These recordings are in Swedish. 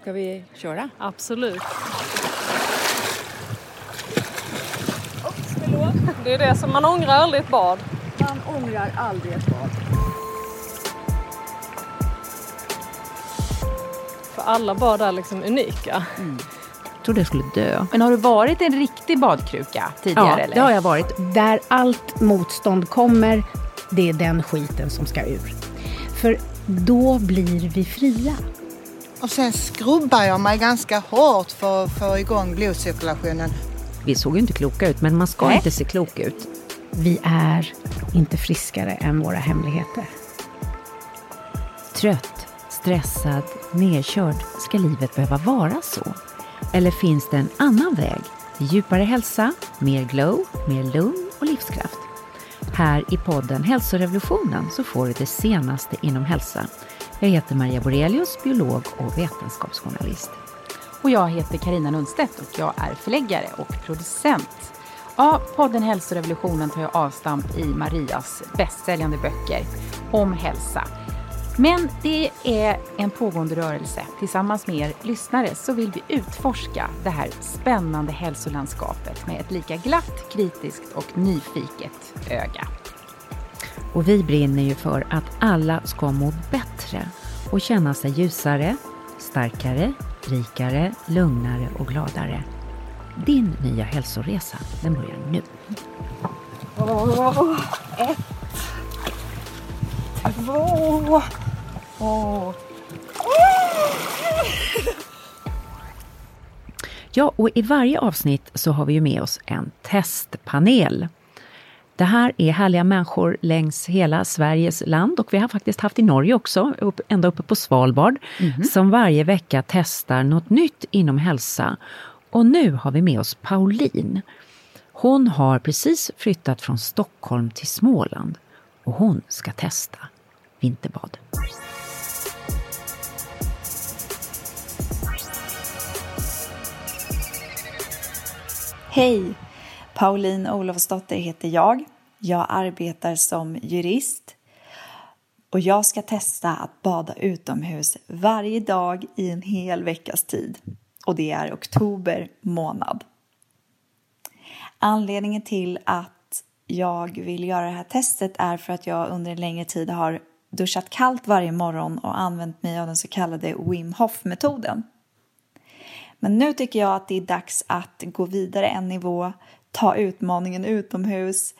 Ska vi köra? Absolut. Det är det som man ångrar aldrig ett bad. Man ångrar aldrig ett bad. För alla bad är liksom unika. Jag trodde jag skulle dö. Men har du varit i en riktig badkruka tidigare? Ja, eller? det har jag varit. Där allt motstånd kommer, det är den skiten som ska ur. För då blir vi fria. Och sen skrubbar jag mig ganska hårt för att få igång blodcirkulationen. Vi såg ju inte kloka ut, men man ska Nej. inte se klok ut. Vi är inte friskare än våra hemligheter. Trött, stressad, nedkörd. Ska livet behöva vara så? Eller finns det en annan väg? Djupare hälsa, mer glow, mer lugn och livskraft. Här i podden Hälsorevolutionen så får du det senaste inom hälsa. Jag heter Maria Borelius, biolog och vetenskapsjournalist. Och jag heter Karina Lundstedt och jag är förläggare och producent. Ja, podden Hälsorevolutionen tar jag avstamp i Marias bästsäljande böcker om hälsa. Men det är en pågående rörelse. Tillsammans med er lyssnare så vill vi utforska det här spännande hälsolandskapet med ett lika glatt, kritiskt och nyfiket öga. Och vi brinner ju för att alla ska må bättre och känna sig ljusare, starkare, rikare, lugnare och gladare. Din nya hälsoresa, den börjar nu. Två. Åh. Ja, och i varje avsnitt så har vi ju med oss en testpanel. Det här är härliga människor längs hela Sveriges land och vi har faktiskt haft i Norge också, upp, ända uppe på Svalbard, som varje vecka testar något nytt inom hälsa. Och nu har vi med oss Pauline. Hon har precis flyttat från Stockholm till Småland och hon ska testa vinterbad. Hej! Pauline Olofsdotter heter jag. Jag arbetar som jurist och jag ska testa att bada utomhus varje dag i en hel veckas tid. Och det är oktober månad. Anledningen till att jag vill göra det här testet är för att jag under en längre tid har duschat kallt varje morgon och använt mig av den så kallade Wim Hof-metoden. Men nu tycker jag att det är dags att gå vidare en nivå, ta utmaningen utomhus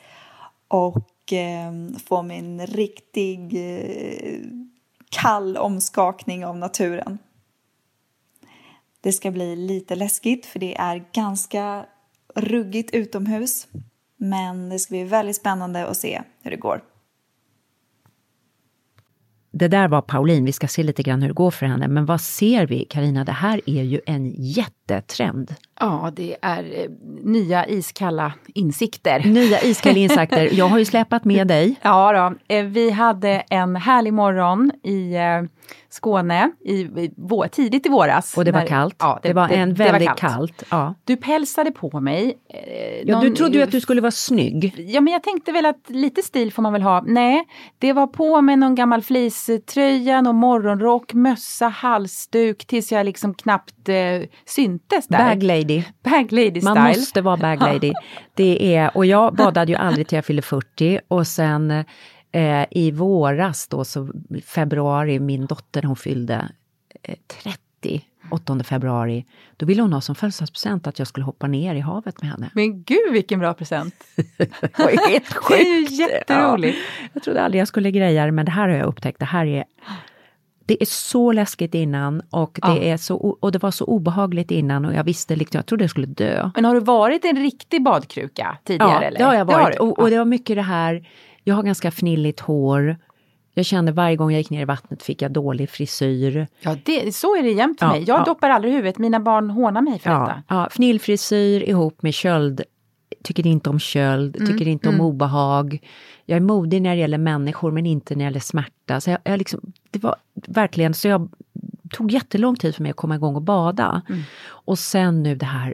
och eh, få mig en riktig eh, kall omskakning av naturen. Det ska bli lite läskigt för det är ganska ruggigt utomhus. Men det ska bli väldigt spännande att se hur det går. Det där var Pauline, vi ska se lite grann hur det går för henne. Men vad ser vi, Karina? Det här är ju en jättetrend. Ja, det är eh, nya iskalla insikter. Nya iskalla insekter. Jag har ju släpat med dig. Ja, då. Eh, vi hade en härlig morgon i eh, Skåne i, i, tidigt i våras. Och det var När- kallt. Ja, det, var en det var väldigt kallt. Ja. Du pälsade på mig. eh, Ja, du någon- trodde ju att du skulle vara snygg. Ja, men jag tänkte väl att lite stil får man väl ha. Nej, det var på med någon gammal fleecetröja, någon morgonrock, mössa, halsduk tills jag liksom knappt eh, syntes där. Bag lady. Bag lady Man style. måste vara bag lady. Det är, och jag badade ju aldrig till jag fyllde 40 och sen eh, i våras då, så februari, min dotter hon fyllde eh, 30, 8 februari, då ville hon ha som födelsedagspresent att jag skulle hoppa ner i havet med henne. Men gud vilken bra present! Det var helt Det är ju sjukt. jätteroligt. Ja, jag trodde aldrig jag skulle greja det, men det här har jag upptäckt. Det här är det är så läskigt innan och det, Ja. är så, och det var så obehagligt innan och jag visste liksom, jag trodde jag skulle dö. Men har du varit en riktig badkruka tidigare? Ja, eller? det har jag varit. du. och, och det var mycket det här, jag har ganska fnilligt hår. Jag kände varje gång jag gick ner i vattnet fick jag dålig frisyr. Ja, det, så är det jämt för Ja, mig. Jag ja. doppar aldrig huvudet, mina barn hånar mig för Ja, detta. ja, fnillfrisyr ihop med köld. Tycker inte om köld, Mm, tycker inte om obehag. Jag är modig när det gäller människor men inte när det gäller smärta. Så jag, jag liksom, det var verkligen, så jag tog jättelång tid för mig att komma igång och bada. Mm. Och sen nu det här,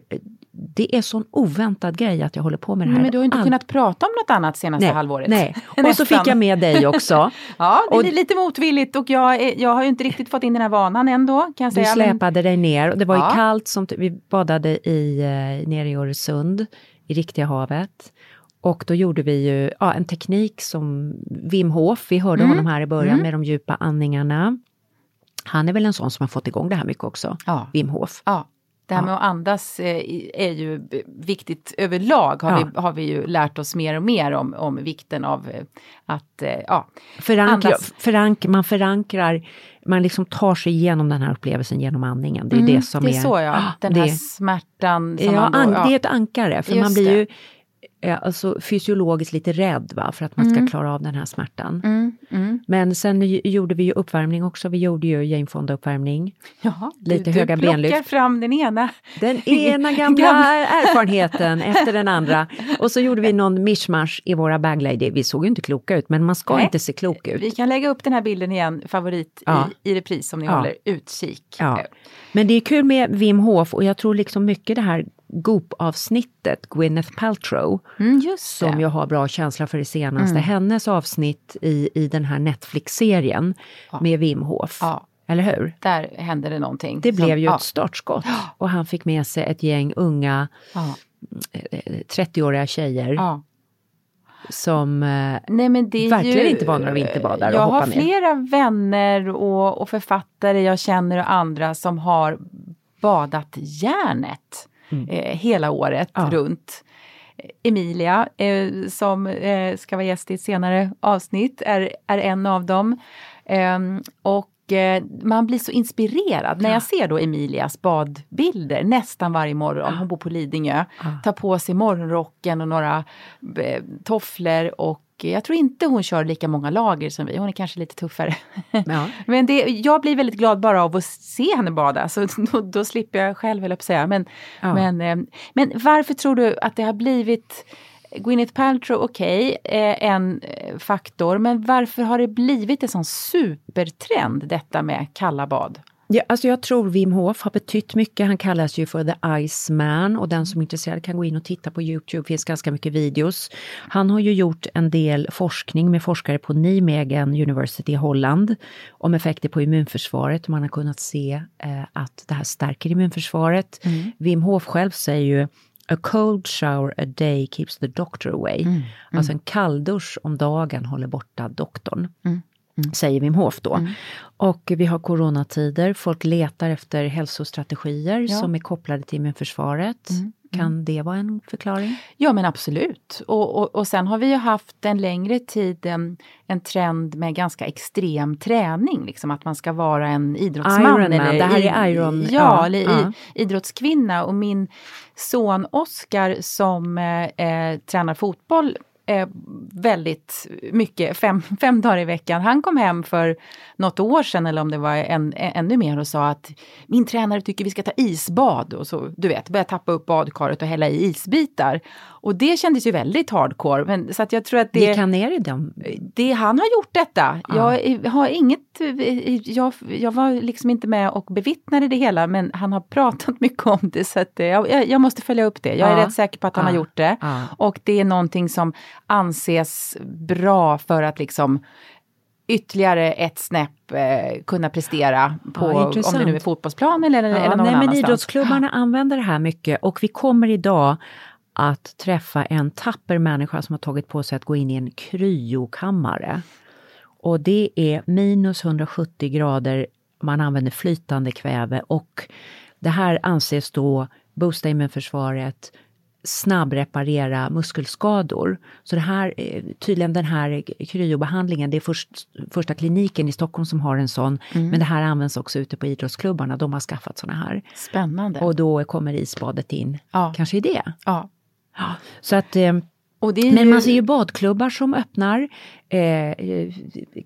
det är sån oväntad grej att jag håller på med det här. Men du har inte All- kunnat prata om något annat senaste nej, halvåret. Nej, och så fick jag med dig också. Ja, det är Och- lite motvilligt och jag, är, jag har ju inte riktigt fått in den här vanan ändå kan jag Du säga. men- släpade dig ner och det var ju Ja. kallt, som vi badade i, eh, nere i Öresund, i riktiga havet. Och då gjorde vi ju ja, en teknik som Wim Hof, vi hörde Mm. honom här i början med de djupa andningarna. Han är väl en sån som har fått igång det här mycket också, Ja. Wim Hof. Ja, det här Ja. med att andas eh, är ju viktigt överlag har, Ja. vi, har vi ju lärt oss mer och mer om, om vikten av eh, att, eh, ja, Förankra, Andas. förank, man förankrar, man liksom tar sig igenom den här upplevelsen genom andningen. Det är det som Mm, det är är... så ja, den det- här smärtan som Ja, man då, ja. det är ett ankare, för man blir det. ju eh, alltså, fysiologiskt lite rädd va, för att man ska klara av den här smärtan. Mm, mm. Men sen gjorde vi ju uppvärmning också, vi gjorde ju Jane Fonda-uppvärmning. Ja, Lite du, höga du plockar benlyft. fram den ena. Den ena gamla Gamla. erfarenheten efter den andra. Och så gjorde vi någon mishmash i våra baglady. Vi såg ju inte kloka ut, men man ska Nej. inte se klok ut. Vi kan lägga upp den här bilden igen, favorit Ja. i, i repris om ni Ja. håller utkik. Ja. Men det är kul med Wim Hof och jag tror liksom mycket det här Goop-avsnittet, Gwyneth Paltrow, Mm, som jag har bra känsla för det senaste, hennes avsnitt i, i den här Netflix-serien med Wim Hof. Ja. Eller hur? Där hände det någonting. Det som- blev ju ja. ett startskott och han fick med sig ett gäng unga Ja. eh, 30-åriga tjejer Ja. som eh, Nej, Verkligen ju, inte var några vinterbadare Jag har ner. flera vänner och, och författare jag känner och andra som har badat järnet eh, hela året Mm. Ja. runt. Emilia, eh, som eh, ska vara gäst i ett senare avsnitt, är, är en av dem. Ehm, och eh, man blir så inspirerad när jag ser då Emilias badbilder nästan varje morgon. Hon bor på Lidingö. Tar på sig morgonrocken och några eh, tofflor och jag tror inte hon kör lika många lager som vi. Hon är kanske lite tuffare. ja, Men det, jag blir väldigt glad bara av att se henne bada, så då, då slipper jag själv, höll jag säga. Men, Ja. men, eh, men varför tror du att det har blivit Gwyneth Paltrow, okej, eh, en eh, faktor, men varför har det blivit en sån supertrend detta med kalla bad? Ja, alltså jag tror Wim Hof har betytt mycket. Han kallas ju för The Iceman och den som är intresserad kan gå in och titta på Youtube, det finns ganska mycket videos. Han har ju gjort en del forskning med forskare på Nijmegen University i Holland om effekter på immunförsvaret. Man har kunnat se eh, att det här stärker immunförsvaret. Wim Hof själv säger ju A cold shower a day keeps the doctor away. Alltså en kalldusch om dagen håller borta doktorn säger Wim Hof då. Mm. Och vi har coronatider, folk letar efter hälsostrategier Ja. Mm. som är kopplade till immunförsvaret. Kan det vara en förklaring? Ja men absolut. Och, och, och sen har vi ju haft en längre tid en, en trend med ganska extrem träning. Liksom att man ska vara en idrottsman. Ironman, eller det här är Iron- Ja, ja, eller ja. Idrottskvinna. Och min son Oskar som eh, eh, tränar fotboll eh, väldigt mycket, fem, fem dagar i veckan. Han kom hem för något år sedan eller om det var en, ännu mer och sa att min tränare tycker vi ska ta isbad och så, du vet, börja tappa upp badkaret och hälla i isbitar. Och det kändes ju väldigt hardcore. Men, så att jag tror att det, Gick han ner i dem? det, han har gjort detta. Jag har inget, jag, jag var liksom inte med och bevittnade det hela men han har pratat mycket om det så att eh, jag, jag måste följa upp det. Jag är Ja. rätt säker på att han Ja. har gjort det. Ja. Och det är någonting som anses bra för att liksom ytterligare ett snäpp eh, kunna prestera på, Ja, om det nu är fotbollsplan eller, eller Ja, någon nej, men annanstans. idrottsklubbarna använder det här mycket och vi kommer idag att träffa en tapper människa som har tagit på sig att gå in i en kryokammare. Och det är minus 170 grader, man använder flytande kväve och det här anses då boosta immunförsvaret, snabbreparera muskelskador. Så det här, eh, tydligen den här kryobehandlingen, det är först, första kliniken i Stockholm som har en sån, Mm. men det här används också ute på idrottsklubbarna, de har skaffat såna här. Spännande. Och då kommer isbadet in, Ja. kanske i det. ja. Så att, eh, det är men ju- man ser ju badklubbar som öppnar, eh, eh,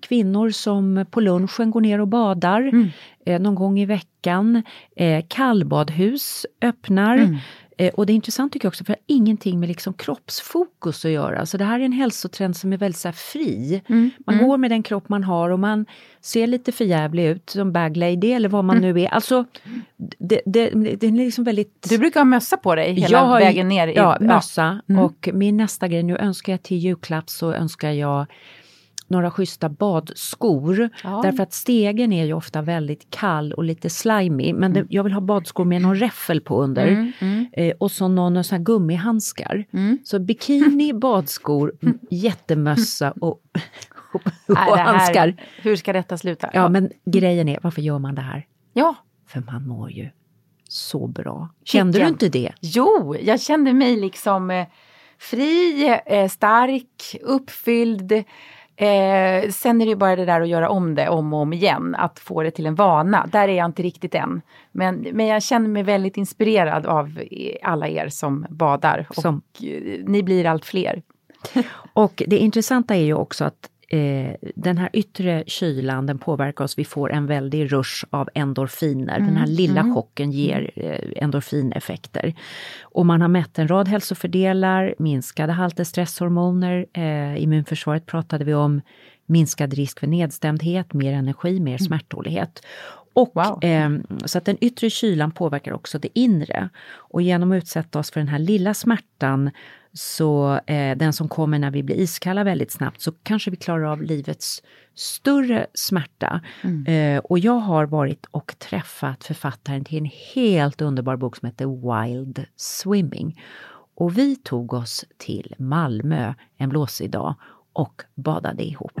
kvinnor som på lunchen går ner och badar Mm. eh, någon gång i veckan. Eh, kallbadhus öppnar. Mm. Eh, och det är intressant tycker jag också för det har ingenting med liksom kroppsfokus att göra. Så det här är en hälsotrend som är väldigt så fri. Man går med den kropp man har och man ser lite förjävlig ut som bag lady eller vad man nu är. Alltså, det, det, det är liksom väldigt... Du brukar ha mössa på dig hela Jag har vägen ner. i- Ja, mössa. Mm. Och min nästa grej, nu önskar jag till julklapp så önskar jag några schyssta badskor. Ja. Därför att stegen är ju ofta väldigt kall och lite slimy. Men det, jag vill ha badskor med någon räffel på under. Mm, mm. Eh, och så någon sån här gummihandskar. Mm. Så bikini, badskor, jättemössa och, och, och här- handskar. Hur ska detta sluta? Ja men grejen är, varför gör man det här? ja. För man mår ju så bra. Kände du Kicken. inte det? Jo, jag kände mig liksom eh, fri, eh, stark, uppfylld. Eh, sen är det ju bara det där att göra om det om och om igen, att få det till en vana. Där är jag inte riktigt än. Men, men jag känner mig väldigt inspirerad av eh, alla er som badar. Som- Och eh, ni blir allt fler. Och det intressanta är ju också att eh, den här yttre kylan den påverkar oss. Vi får en väldig rush av endorfiner. Den här lilla chocken ger eh, endorfineffekter. Och man har mätt en rad hälsofördelar, minskade halter stresshormoner. Eh, immunförsvaret pratade vi om minskad risk för nedstämdhet, mer energi, mer smärttålighet. Och, Wow. ehm, så att den yttre kylan påverkar också det inre. Och genom att utsätta oss för den här lilla smärtan, så eh, den som kommer när vi blir iskalla väldigt snabbt, så kanske vi klarar av livets större smärta. Eh, och jag har varit och träffat författaren till en helt underbar bok som heter Wild Swimming. Och vi tog oss till Malmö en blåsig dag och badade ihop.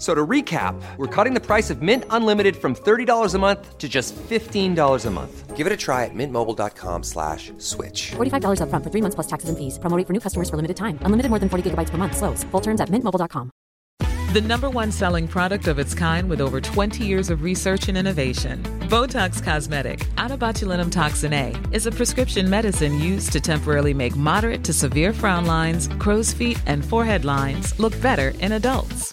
F- So to recap, we're cutting the price of Mint Unlimited from $30 a month to just $15 a month. Give it a try at mintmobile.com slash switch. $45 upfront for three months plus taxes and fees. Promo rate for new customers for limited time. Unlimited more than 40 gigabytes per month. Slows. Full terms at mintmobile.com. The number one selling product of its kind with over 20 years of research and innovation. Botox Cosmetic, out botulinum toxin A, is a prescription medicine used to temporarily make moderate to severe frown lines, crow's feet, and forehead lines look better in adults.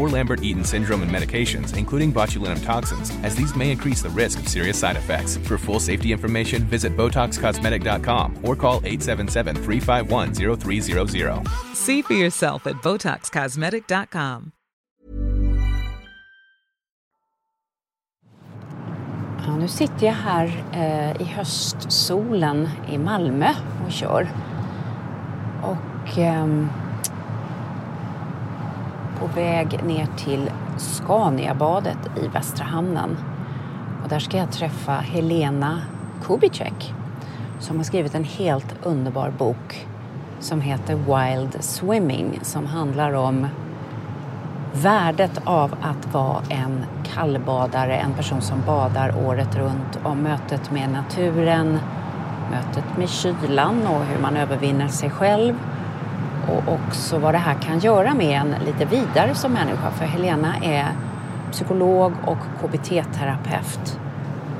or Lambert-Eaton syndrome and medications, including botulinum toxins, as these may increase the risk of serious side effects. For full safety information, visit BotoxCosmetic.com or call 877-351-0300. See for yourself at BotoxCosmetic.com. Ja, nu sitter jag här eh, i höstsolen i Malmö och kör. Och ehm, på väg ner till Scaniabadet i Västra hamnen. Och där ska jag träffa Helena Kubicek som har skrivit en helt underbar bok som heter Wild Swimming som handlar om värdet av att vara en kallbadare, en person som badar året runt, om mötet med naturen, mötet med kylan och hur man övervinner sig själv och också vad det här kan göra med en lite vidare som människa. För Helena är psykolog och KBT-terapeut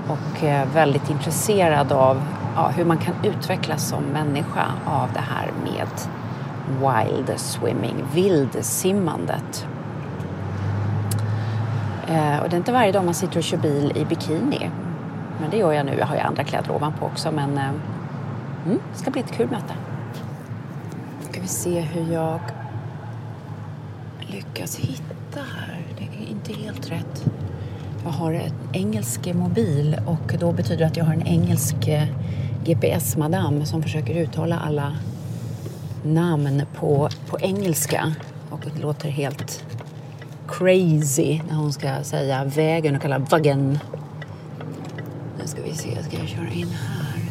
och eh, väldigt intresserad av ja, hur man kan utvecklas som människa av det här med wild swimming, vildsimmandet. Eh, och det är inte varje dag man sitter och kör bil i bikini. Men det gör jag nu. Jag har ju andra kläder ovanpå också. Men eh, mm, det ska bli ett kul möte. Ska vi se hur jag lyckas hitta här. Det är inte helt rätt. Jag har en engelsk mobil och då betyder det att jag har en engelsk eh, GPS-madam som försöker uttala alla namn på, på engelska. Och det låter helt crazy när hon ska säga vägen och kalla vaggen. Nu ska vi se, ska jag köra in här?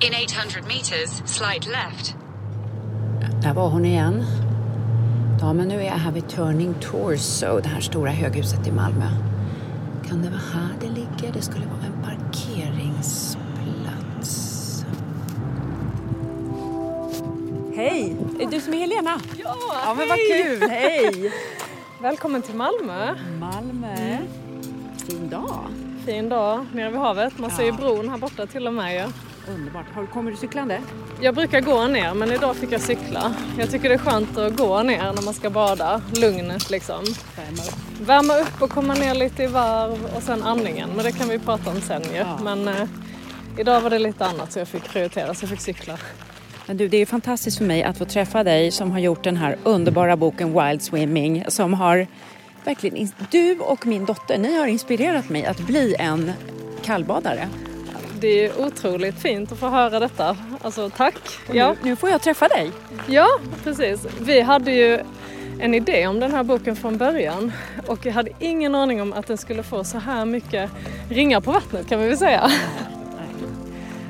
In 800 meters, slide left. Där var hon igen. Ja, men nu är jag här vid Turning Torso, det här stora höghuset i Malmö. Kan det vara här det ligger? Det skulle vara en parkeringsplats. Hej! Är det du som är Helena? Ja, Ja men vad kul! Hej! Välkommen till Malmö. Malmö. Fin dag. Fin dag nere vid havet. Man ser ju bron här borta till och med. Ja. Underbart. Har, kommer du cyklande? Jag brukar gå ner men idag fick jag cykla. Jag tycker det är skönt att gå ner när man ska bada. Lugnet liksom. Värma upp. Värma upp och komma ner lite i varv och sen andningen. Men det kan vi prata om sen ju. Men eh, idag var det lite annat så jag fick prioritera så jag fick cykla. Men du, det är fantastiskt för mig att få träffa dig som har gjort den här underbara boken Wild Swimming som har verkligen, du och min dotter, ni har inspirerat mig att bli en kallbadare. Det är otroligt fint att få höra detta. Alltså tack. Nu, nu får jag träffa dig. Ja, precis. Vi hade ju en idé om den här boken från början och jag hade ingen aning om att den skulle få så här mycket ringar på vattnet kan vi väl säga.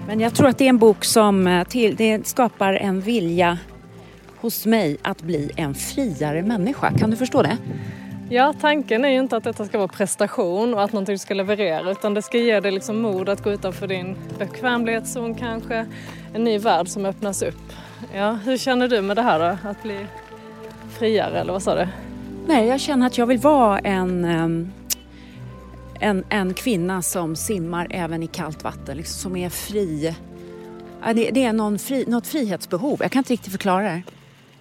Men jag tror att det är en bok som eh, till, det skapar en vilja hos mig att bli en friare människa. Kan du förstå det? Ja, tanken är ju inte att detta ska vara prestation och att någonting ska leverera utan det ska ge dig liksom mod att gå utanför din bekvämlighetszon kanske. En ny värld som öppnas upp. Ja, hur känner du med det här då? Att bli friare eller vad sa du? Nej, jag känner att jag vill vara en, ehm, en, en kvinna som simmar även i kallt vatten, liksom, som är fri. Det, det är någon fri, något frihetsbehov. Jag kan inte riktigt förklara det.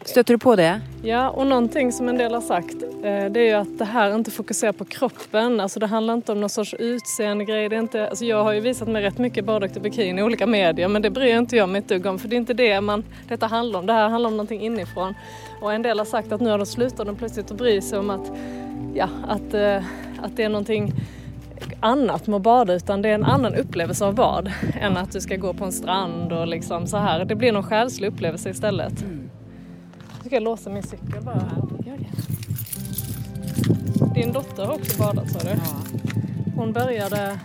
Stöter du på det? Ja, och någonting som en del har sagt eh, det är ju att det här inte fokuserar på kroppen. Alltså det handlar inte om någon sorts utseendegrej. Det är inte, alltså jag har ju visat mig rätt mycket baddräkt och bikini i olika medier men det bryr inte jag mig ett dugg om för det är inte det man, detta handlar om. Det här handlar om någonting inifrån. Och en del har sagt att nu har de slutat de plötsligt att bry sig om att, ja, att, eh, att det är någonting annat med att bada utan det är en annan upplevelse av bad än att du ska gå på en strand och liksom så här. Det blir någon själslig upplevelse istället. Jag ska jag låsa min cykel bara. Gör det. Din dotter har också badat sa du? Hon började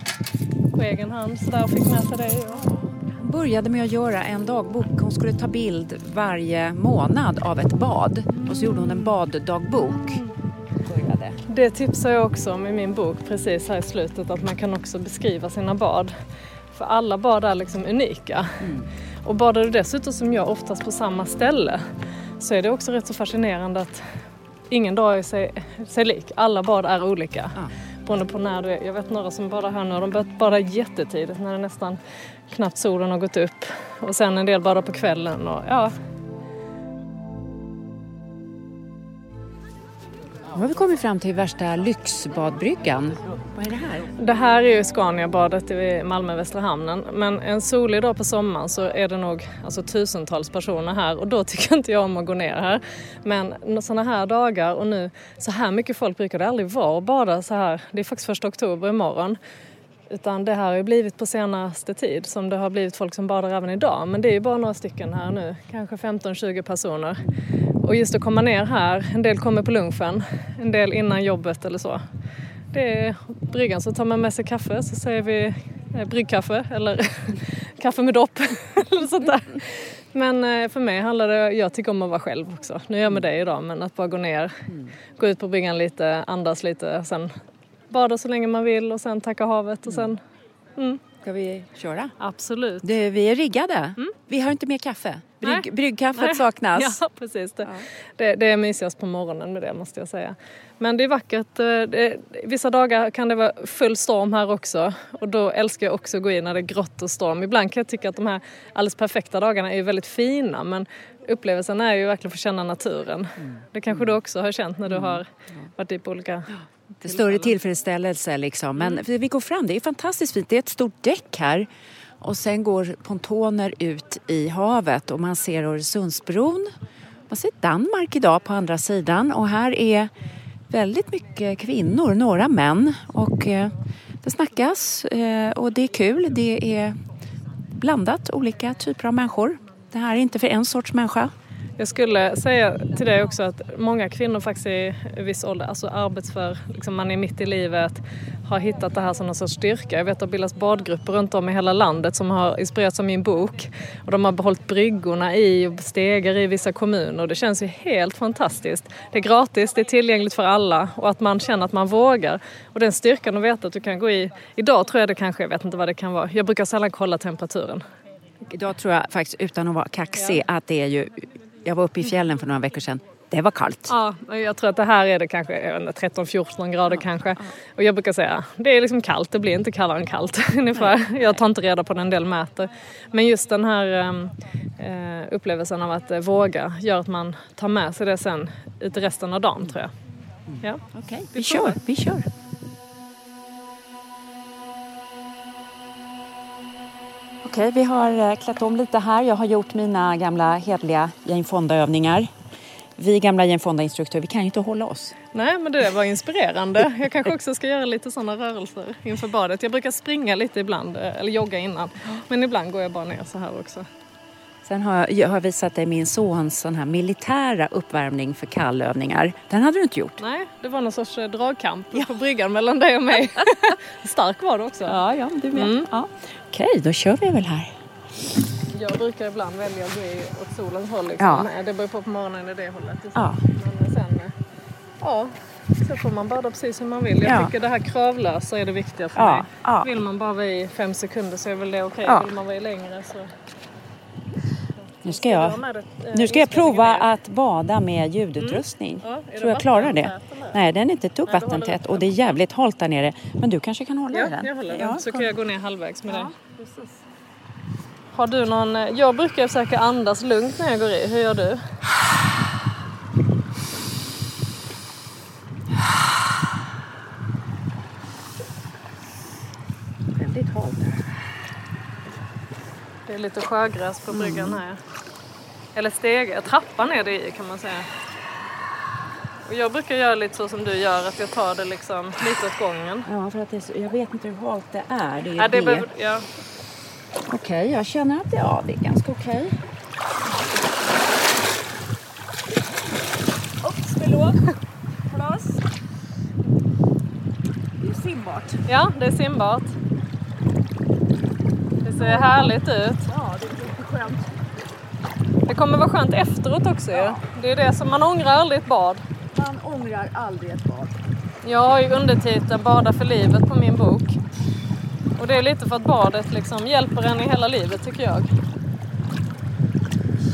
på egen hand så där och fick med sig dig. Hon började med att göra en dagbok. Hon skulle ta bild varje månad av ett bad. Och så gjorde hon en baddagbok. Började. Det tipsar jag också om i min bok precis här i slutet att man kan också beskriva sina bad. För alla bad är liksom unika. Och badar du dessutom som jag oftast på samma ställe så är det också rätt så fascinerande att ingen dag är sig, sig lik. Alla bad är olika. Beroende på när du är. Jag vet några som badar här nu och de börjat bada jättetidigt när det nästan knappt solen har gått upp. Och sen en del badar på kvällen och ja, Nu har vi kommit fram till värsta lyxbadbryggan. Vad är det här? Det här är ju Scaniabadet i Malmö Västra hamnen. Men en solig dag på sommaren så är det nog alltså, tusentals personer här och då tycker inte jag om att gå ner här. Men sådana här dagar och nu, så här mycket folk brukar det aldrig vara att bada så här. Det är faktiskt första oktober imorgon. Utan det här har ju blivit på senaste tid som det har blivit folk som badar även idag. Men det är ju bara några stycken här nu, kanske 15-20 personer. Och just att komma ner här, en del kommer på lunchen, en del innan jobbet eller så. Det är bryggan så tar man med sig kaffe så säger vi eh, bryggkaffe eller kaffe med dopp eller sånt där. Men eh, för mig handlar det, jag tycker om att vara själv också. Nu är jag med dig idag men att bara gå ner, gå ut på bryggan lite, andas lite, sen bada så länge man vill och sen tacka havet och sen... Mm. Ska vi köra? Absolut. Du, vi är riggade. Vi har inte mer kaffe. Brygg, bryggkaffet Nej. saknas. Ja, precis. Det, det, det är mysigast på morgonen med det måste jag säga. Men det är vackert. eh, Det, vissa dagar kan det vara full storm här också och då älskar jag också att gå in när det är grått och storm. Ibland kan jag tycka att de här alldeles perfekta dagarna är väldigt fina men upplevelsen är ju verkligen att få känna naturen. Det kanske du också har känt när du har varit i på olika större tillfredsställelse liksom. Men Mm. vi går fram, det är fantastiskt fint. Det är ett stort däck här. Och sen går pontoner ut i havet och man ser Öresundsbron. Man ser Danmark idag på andra sidan och här är väldigt mycket kvinnor, några män. Och eh, det snackas eh, och det är kul. Det är blandat, olika typer av människor. Det här är inte för en sorts människa. Jag skulle säga till dig också att många kvinnor faktiskt i viss ålder, alltså arbetsför, liksom man är mitt i livet, har hittat det här som någon sorts styrka. Jag vet att det bildas badgrupper runt om i hela landet som har inspirerats av min bok. Och de har behållit bryggorna i och stegar i vissa kommuner. Det känns ju helt fantastiskt. Det är gratis, det är tillgängligt för alla och att man känner att man vågar. Och den styrkan att veta att du kan gå i. Idag tror jag det kanske, jag vet inte vad det kan vara. Jag brukar sällan kolla temperaturen. Idag tror jag faktiskt, utan att vara kaxig, att det är ju... Jag var uppe i fjällen för några veckor sedan. Det var kallt. Ja, jag tror att det här är det kanske 13-14 grader kanske. Och jag brukar säga, det är liksom kallt, det blir inte kallare än kallt ungefär. Jag tar inte reda på när en del mäter. Men just den här eh, upplevelsen av att eh, våga gör att man tar med sig det sen ut resten av dagen tror jag. Ja. Okej, vi kör, vi kör. Okej, vi har eh, klätt om lite här. Jag har gjort mina gamla hedliga Jane Fonda-övningar. Vi gamla Jane Fonda-instruktörer, vi kan ju inte hålla oss. Nej, men det var inspirerande. Jag kanske också ska göra lite sådana rörelser inför badet. Jag brukar springa lite ibland, eh, eller jogga innan. Men ibland går jag bara ner så här också. Sen har jag, jag har visat dig min sons sån här militära uppvärmning för kallövningar. Den hade du inte gjort. Nej, det var någon sorts eh, dragkamp på bryggan mellan dig och mig. Stark var du också. Ja, ja, du med. Mm. Ja. Okej, då kör vi väl här. Jag brukar ibland välja att gå åt solens håll. Liksom. Ja. Det beror på på morgonen i det hållet. Liksom. Ja. Men sen, ja, så får man bada precis som man vill. Jag Ja. tycker det här kravlösa är det viktiga för Ja, mig. ja. Vill man bara vara i fem sekunder så är väl det okej. Ja. Vill man vara i längre så... Nu ska jag, eh, nu ska jag prova att bada med ljudutrustning. Ja, det Tror jag klarar det. vattentät? Nej, den är inte ett dugg jag och det är jävligt halt där nere. Men du kanske kan hålla Ja, i den? jag håller den. Ja, så kan jag gå ner halvvägs med det. Har du någon... eh, Jag brukar försöka andas lugnt när jag går i. Hur gör du? Väldigt halt där. Det är lite sjögräs på bryggan Mm. här. Eller stege. Trappan är det i kan man säga. Och jag brukar göra lite så som du gör, att jag tar det liksom lite åt gången. Ja, för att det är så, jag vet inte hur halt det är. Det är Ja, det det. behöver, ja. Okej, jag känner att det, ja, det är ganska okej. Oops, förlåt. Klas. Det är simbart. ja, det är simbart. Ser härligt ut. Ja, det är jätteskönt. Det kommer vara skönt efteråt också ju. Det är det som man ångrar aldrig ett bad. Man ångrar aldrig ett bad. Jag har ju undertiteln Bada för livet på min bok. Och det är lite för att badet liksom hjälper en i hela livet tycker jag.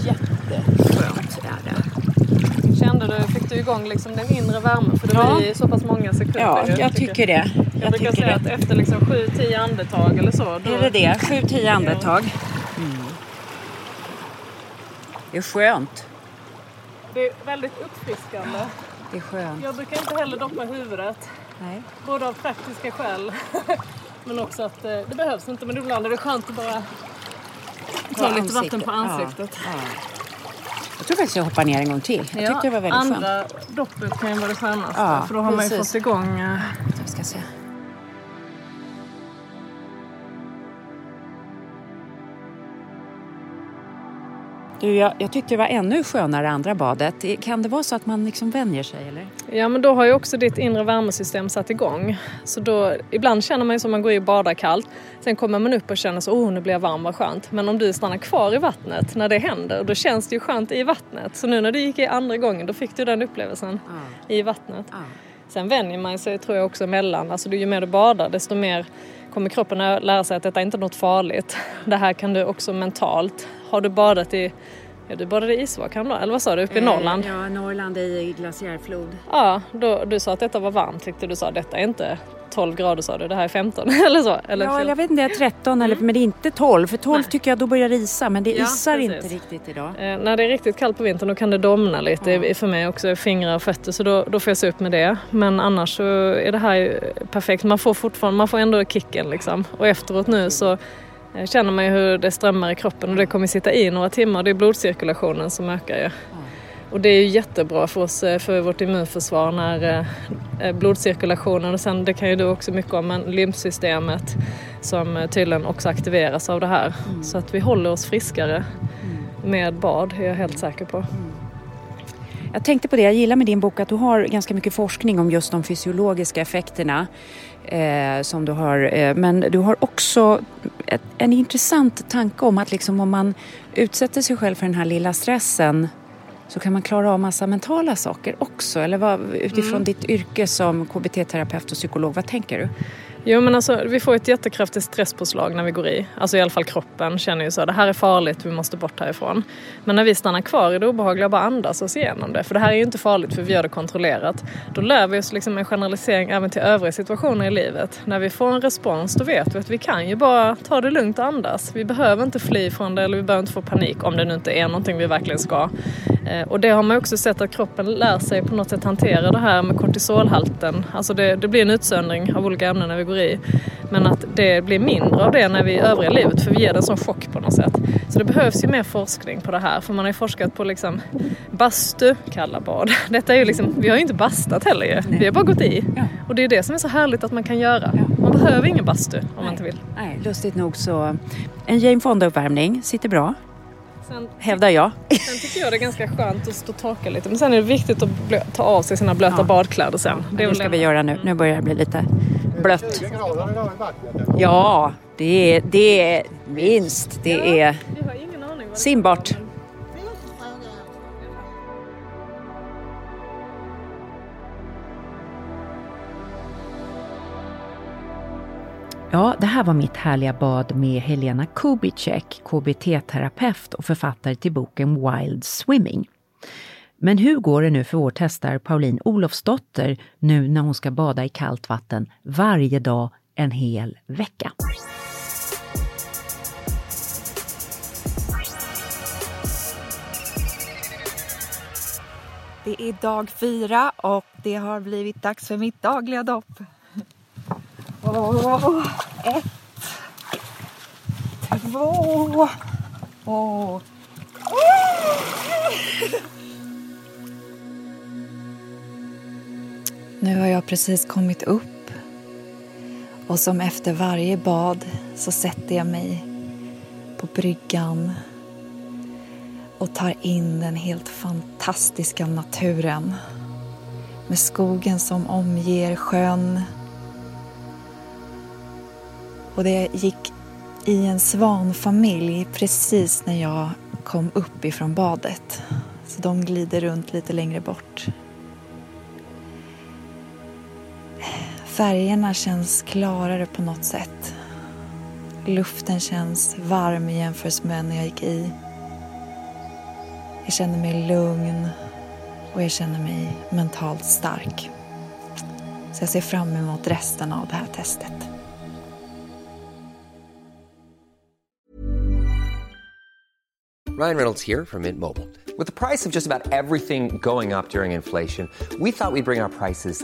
Jätteskönt är Kände du, fick du igång liksom den inre värmen? För det Ja. i så pass många sekunder. Ja, ju, jag tycker det. Jag, Jag brukar tycker säga det. att efter liksom 7-10 andetag eller så. Då, Är det det? Sju, tio andetag. Mm. Det är skönt. Det är väldigt uppfriskande. Det är skönt. Jag brukar inte heller doppa huvudet. Nej. Både av praktiska skäl men också att eh, det behövs inte. Men ibland är det skönt att bara ta lite vatten ansiktet. på ansiktet. Ja, ja. Jag tror faktiskt jag hoppar ner en gång till. Jag tyckte det var väldigt skönt. andra doppet kan ju vara det skönaste. Ja, för då har man ju precis. fått igång... eh, Jag ska se. Du, jag, jag tyckte det var ännu skönare andra badet. Kan det vara så att man liksom vänjer sig eller? Ja men då har ju också ditt inre värmesystem satt igång. Så då, ibland känner man ju som man går i och badar kallt. Sen kommer man upp och känner så, oh nu blir jag varm, vad skönt. Men om du stannar kvar i vattnet när det händer, då känns det ju skönt i vattnet. Så nu när du gick i andra gången, då fick du den upplevelsen i vattnet. Sen vänjer man sig tror jag också mellan, alltså ju mer du badar desto mer kommer kroppen att lära sig att detta är inte något farligt. Det här kan du också mentalt. Har du badat i, ja du badade i isvak då, eller vad sa du, uppe i Norrland? Ja, Norrland i glaciärflod. Ja, då, du sa att detta var varmt tyckte du sa detta är inte 12 grader sa du, det här är 15 eller så? Eller Ja, eller jag vet inte, det är 13 eller, men det är inte 12. För 12 tycker jag då börjar det isa, men det Ja, isar precis. inte riktigt idag. Eh, när det är riktigt kallt på vintern då kan det domna lite i- för mig också, fingrar och fötter, så då, då får jag se upp med det. Men annars så är det här perfekt, man får fortfarande, man får ändå kicken liksom. Och efteråt nu så eh, känner man ju hur det strömmar i kroppen och det kommer sitta i några timmar, det är blodcirkulationen som ökar ju. Och det är ju jättebra för oss, eh, för vårt immunförsvar när eh, eh, blodcirkulationen och sen det kan ju du också mycket om, men lymfsystemet som eh, tydligen också aktiveras av det här. Så att vi håller oss friskare med bad är jag helt säker på. Jag tänkte på det, jag gillar med din bok att du har ganska mycket forskning om just de fysiologiska effekterna. Eh, som du har, eh, men du har också ett, en intressant tanke om att liksom om man utsätter sig själv för den här lilla stressen så kan man klara av massa mentala saker också. Eller vad, utifrån Mm. ditt yrke som KBT-terapeut och psykolog, vad tänker du? Jo men alltså vi får ett jättekraftigt stresspåslag när vi går i. Alltså i alla fall kroppen känner ju så. Det här är farligt, vi måste bort härifrån. Men när vi stannar kvar i det obehagliga och bara andas oss igenom det. För det här är ju inte farligt för vi gör det kontrollerat. Då lär vi oss liksom en generalisering även till övriga situationer i livet. När vi får en respons då vet vi att vi kan ju bara ta det lugnt och andas. Vi behöver inte fly från det eller vi behöver inte få panik om det nu inte är någonting vi verkligen ska. Eh, och det har man ju också sett att kroppen lär sig på något sätt hantera det här med kortisolhalten. Alltså det, det blir en utsöndring av olika ämnen när vi går i. Men att det blir mindre av det när vi i övriga livet för vi ger det en sån chock på något sätt. Så det behövs ju mer forskning på det här för man har ju forskat på liksom bastu, kalla bad. Detta är ju liksom, vi har ju inte bastat heller ju. Vi har bara gått i. Och det är det som är så härligt att man kan göra. Man behöver ingen bastu om man inte vill. Nej, lustigt nog så... En Jane Fonda-uppvärmning sitter bra, Sen, hävdar jag. sen tycker jag det är ganska skönt att stå och torka lite. Men sen är det viktigt att ta av sig sina blöta badkläder sen. Det, det ska vi göra nu. Nu börjar det bli lite blött. Ja, det är, det är minst. Det är simbart. Ja, det här var mitt härliga bad med Helena Kubicek, KBT-terapeut och författare till boken Wild Swimming. Men hur går det nu för vår testare Pauline Olofsdotter nu när hon ska bada i kallt vatten varje dag en hel vecka? Det är dag fyra och det har blivit dags för mitt dagliga dopp. Åh, ett, två, åh. Nu har jag precis kommit upp och som efter varje bad så sätter jag mig på bryggan och tar in den helt fantastiska naturen med skogen som omger sjön. Och det gick i en svanfamilj precis när jag kom upp ifrån badet. Så de glider runt lite längre bort. Färgerna känns klarare på något sätt. Luften känns varm i jämförelse med när jag gick i. Jag känner mig lugn och jag känner mig mentalt stark. Så jag ser fram emot resten av det här testet. Ryan Reynolds here from Mint Mobile. With the price of just about everything going up during inflation, we thought we'd bring our prices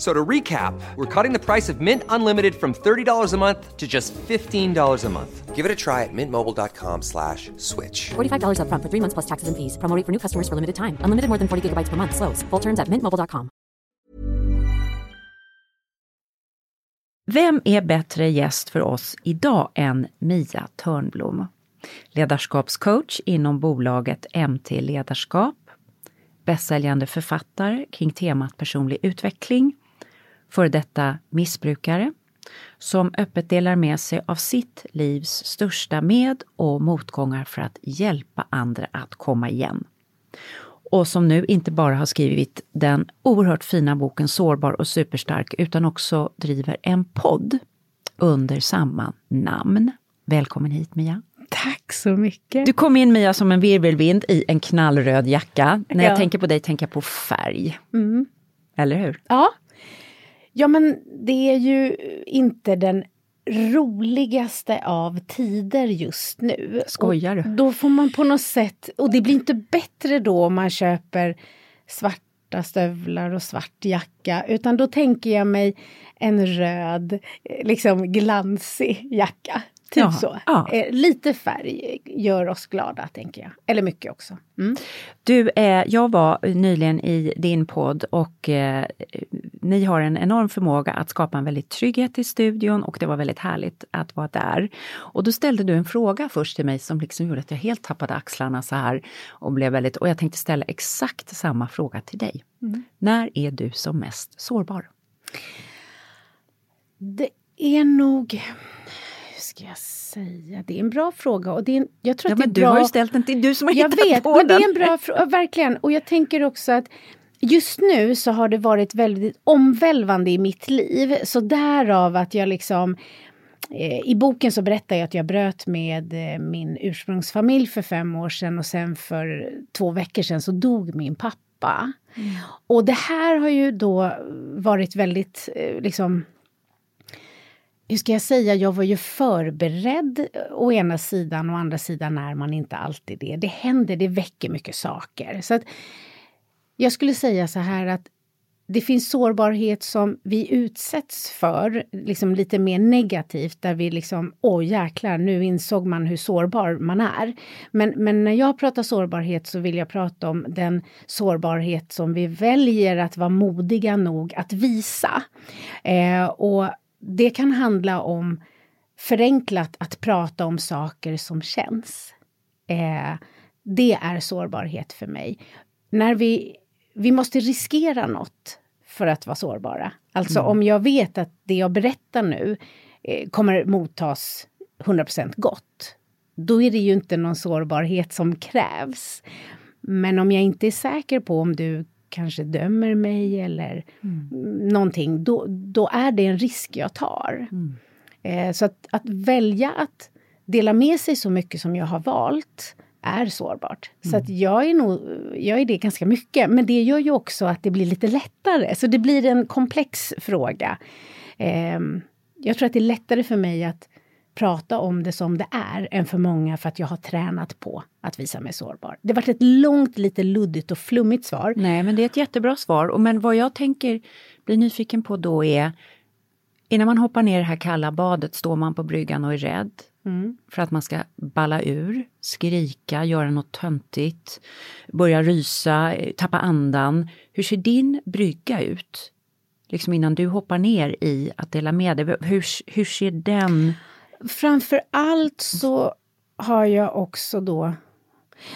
So to recap, we're cutting the price of Mint Unlimited from $30 a month to just $15 a month. Give it a try at mintmobile.com slash switch. $45 upfront for three months plus taxes and fees. Promo rate for new customers for limited time. Unlimited more than 40 gigabytes per month. Slows. Full terms at mintmobile.com. Vem är bättre gäst för oss idag än Mia Törnblom? Ledarskapscoach inom bolaget MT Ledarskap, bästsäljande författare kring temat personlig utveckling, före detta missbrukare, som öppet delar med sig av sitt livs största med och motgångar för att hjälpa andra att komma igen. Och som nu inte bara har skrivit den oerhört fina boken Sårbar och superstark utan också driver en podd under samma namn. Välkommen hit Mia! Tack så mycket! Du kom in Mia som en virvelvind i en knallröd jacka. När jag Ja. tänker på dig tänker jag på färg. Mm. Eller hur? Ja. Ja, men det är ju inte den roligaste av tider just nu. Skojar du? Då får man på något sätt, och det blir inte bättre då om man köper svarta stövlar och svart jacka, utan då tänker jag mig en röd, eh, liksom glansig jacka. Typ Jaha, så. ja. Eh, Lite färg gör oss glada, tänker jag. Eller mycket också. Mm. Du, eh, jag var nyligen i din podd och eh, ni har en enorm förmåga att skapa en väldigt trygghet i studion och det var väldigt härligt att vara där. Och då ställde du en fråga först till mig som liksom gjorde att jag helt tappade axlarna så här och blev väldigt, och jag tänkte ställa exakt samma fråga till dig. Mm. När är du som mest sårbar? Det är nog... Hur ska jag säga? Det är en bra fråga. Och det är en, jag tror Ja, att det är men du bra... har ju ställt den till, du som har Jag hittat vet, på men det den. är en bra fråga. Verkligen. Och jag tänker också att just nu så har det varit väldigt omvälvande i mitt liv. Så därav att jag liksom eh, i boken så berättar jag att jag bröt med eh, min ursprungsfamilj för fem år sedan och sen för två veckor sedan så dog min pappa. Och det här har ju då varit väldigt eh, liksom hur ska jag säga, jag var ju förberedd å ena sidan, å andra sidan är man inte alltid det. Det händer, det väcker mycket saker. Så att jag skulle säga så här att det finns sårbarhet som vi utsätts för, liksom lite mer negativt, där vi liksom, åh jäklar, nu insåg man hur sårbar man är. Men, men när jag pratar sårbarhet så vill jag prata om den sårbarhet som vi väljer att vara modiga nog att visa. Eh, och det kan handla om förenklat att prata om saker som känns. Eh, det är sårbarhet för mig. När vi, vi måste riskera något för att vara sårbara. Alltså Mm. om jag vet att det jag berättar nu eh, kommer mottas 100% gott, då är det ju inte någon sårbarhet som krävs. Men om jag inte är säker på om du kanske dömer mig eller Mm. någonting, då, då är det en risk jag tar. Eh, så att, att välja att dela med sig så mycket som jag har valt är sårbart. Så att jag är nog, jag är det ganska mycket, men det gör ju också att det blir lite lättare. Så det blir en komplex fråga. Eh, jag tror att det är lättare för mig att prata om det som det är än för många för att jag har tränat på att visa mig sårbar. Det har varit ett långt, lite luddigt och flummigt svar. Nej, men det är ett jättebra svar. Och Men vad jag tänker bli nyfiken på då är, innan man hoppar ner i det här kalla badet, står man på bryggan och är rädd Mm. för att man ska balla ur, skrika, göra något töntigt, börja rysa, eh, tappa andan. Hur ser din brygga ut? Liksom innan du hoppar ner i att dela med dig. Hur, hur ser den... Framför allt så har jag också då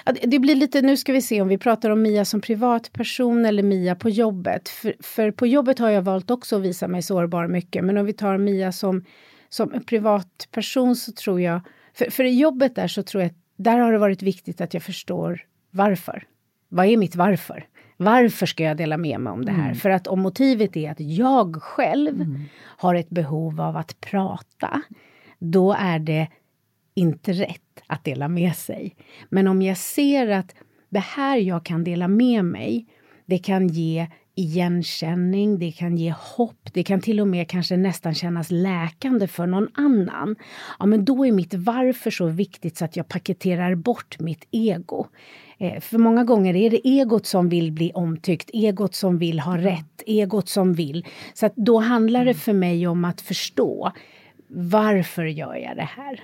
det- Det blir lite, nu ska vi se om vi pratar om Mia som privatperson eller Mia på jobbet. För, för på jobbet har jag valt också att visa mig sårbar mycket. Men om vi tar Mia som, som privatperson så tror jag... För, för i jobbet där så tror jag att där har det varit viktigt att jag förstår varför. Vad är mitt varför? Varför ska jag dela med mig om det här? Mm. För att om motivet är att jag själv har ett behov av att prata, då är det inte rätt att dela med sig. Men om jag ser att det här jag kan dela med mig, det kan ge igenkänning, det kan ge hopp, det kan till och med kanske nästan kännas läkande för någon annan. Ja, men då är mitt varför så viktigt så att jag paketerar bort mitt ego. Eh, för många gånger är det egot som vill bli omtyckt, egot som vill ha rätt, egot som vill. Så att då handlar det för mig om att förstå varför gör jag det här?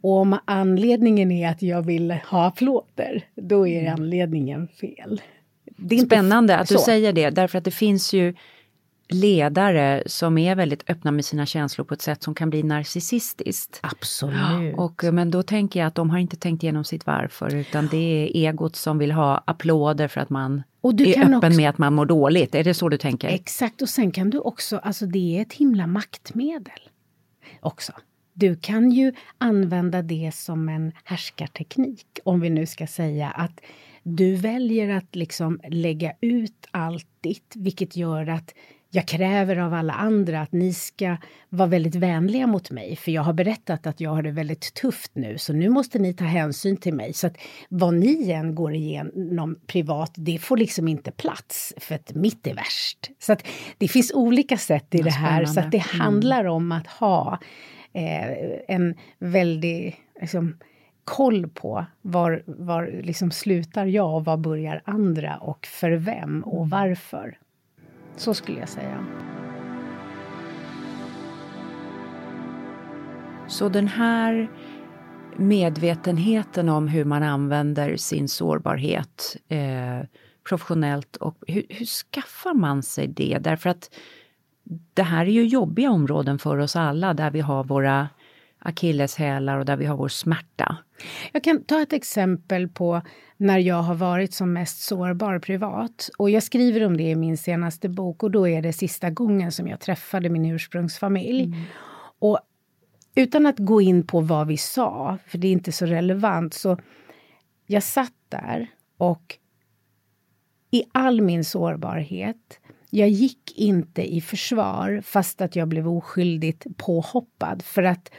Och om anledningen är att jag vill ha applåder, då är anledningen fel. Det är inte Spännande att du så. säger det, därför att det finns ju ledare som är väldigt öppna med sina känslor på ett sätt som kan bli narcissistiskt. Absolut. Och, men då tänker jag att de har inte tänkt igenom sitt varför utan det är egot som vill ha applåder för att man är öppen också- med att man mår dåligt. Är det så du tänker? Exakt, och sen kan du också, alltså det är ett himla maktmedel också. Du kan ju använda det som en härskarteknik, om vi nu ska säga att du väljer att liksom lägga ut allt ditt, vilket gör att jag kräver av alla andra att ni ska vara väldigt vänliga mot mig för jag har berättat att jag har det väldigt tufft nu så nu måste ni ta hänsyn till mig. Så att vad ni än går igenom privat, det får liksom inte plats för att mitt är värst. Så att det finns olika sätt i Vad det här så att det spännande. handlar om att ha eh, en väldig liksom, koll på var, var liksom slutar jag och var börjar andra och för vem och varför. Så skulle jag säga. Så den här medvetenheten om hur man använder sin sårbarhet eh, professionellt och hur, hur skaffar man sig det? Därför att det här är ju jobbiga områden för oss alla där vi har våra akilleshälar och där vi har vår smärta. Jag kan ta ett exempel på när jag har varit som mest sårbar privat. Och jag skriver om det i min senaste bok och då är det sista gången som jag träffade min ursprungsfamilj. Och utan att gå in på vad vi sa, för det är inte så relevant, så jag satt där och i all min sårbarhet, jag gick inte i försvar fast att jag blev oskyldigt påhoppad för att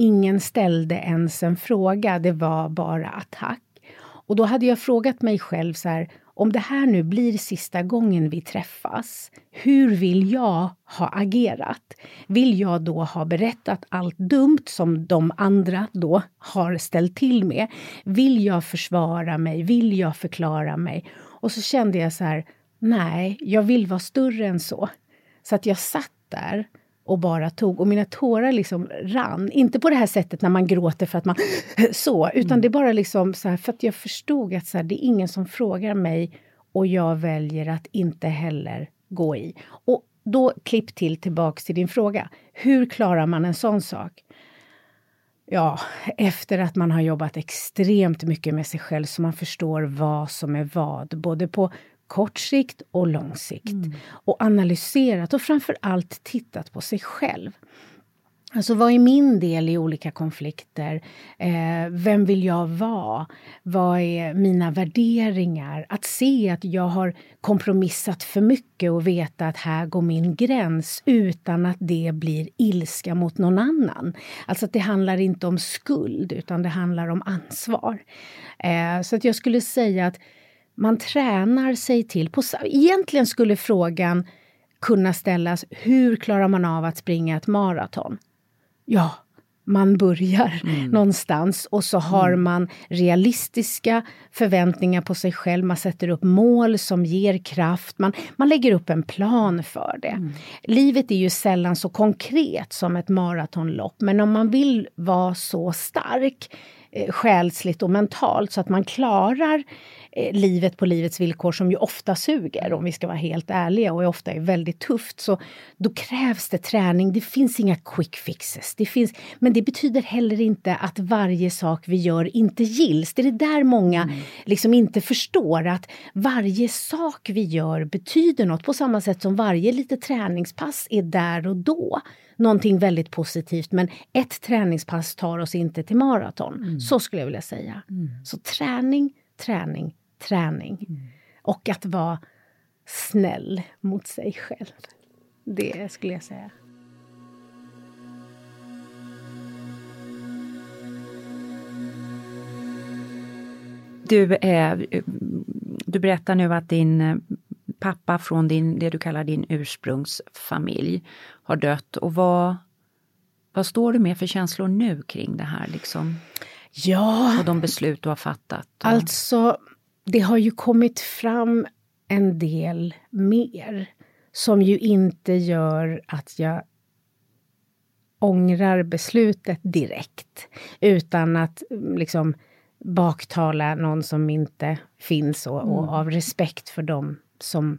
ingen ställde ens en fråga, det var bara attack. Och då hade jag frågat mig själv så här, om det här nu blir sista gången vi träffas, hur vill jag ha agerat? Vill jag då ha berättat allt dumt som de andra då har ställt till med? Vill jag försvara mig? Vill jag förklara mig? Och så kände jag så här, nej, jag vill vara större än så. Så att jag satt där och bara tog och mina tårar liksom rann. Inte på det här sättet när man gråter för att man så, utan det är bara liksom så här för att jag förstod att så här, det är ingen som frågar mig och jag väljer att inte heller gå i. Och då klipp till tillbaks till din fråga. Hur klarar man en sån sak? Ja, efter att man har jobbat extremt mycket med sig själv så man förstår vad som är vad, både på kort sikt och lång sikt. Och analyserat och framför allt tittat på sig själv. Alltså vad är min del i olika konflikter? Eh, vem vill jag vara? Vad är mina värderingar? Att se att jag har kompromissat för mycket och veta att här går min gräns utan att det blir ilska mot någon annan. Alltså att det handlar inte om skuld utan det handlar om ansvar. Eh, så att jag skulle säga att man tränar sig till... På, egentligen skulle frågan kunna ställas, hur klarar man av att springa ett maraton? Ja, man börjar någonstans och så har man realistiska förväntningar på sig själv. Man sätter upp mål som ger kraft. Man, man lägger upp en plan för det. Livet är ju sällan så konkret som ett maratonlopp men om man vill vara så stark eh, själsligt och mentalt så att man klarar eh, livet på livets villkor som ju ofta suger om vi ska vara helt ärliga och ofta är väldigt tufft. Så då krävs det träning. Det finns inga quick fixes. Det finns, men det betyder heller inte att varje sak vi gör inte gills. Det är det där många liksom inte förstår att varje sak vi gör betyder något på samma sätt som varje litet träningspass är där och då någonting väldigt positivt men ett träningspass tar oss inte till maraton. Så skulle jag vilja säga. Så träning, träning, träning. Och att vara snäll mot sig själv. Det skulle jag säga. Du, eh, du berättar nu att din eh, pappa från din, det du kallar din ursprungsfamilj har dött. Och vad, vad står du med för känslor nu kring det här? Liksom? Ja, Och de beslut du har fattat? Och... Alltså, det har ju kommit fram en del mer som ju inte gör att jag ångrar beslutet direkt utan att liksom baktala någon som inte finns och, och Mm. av respekt för dem som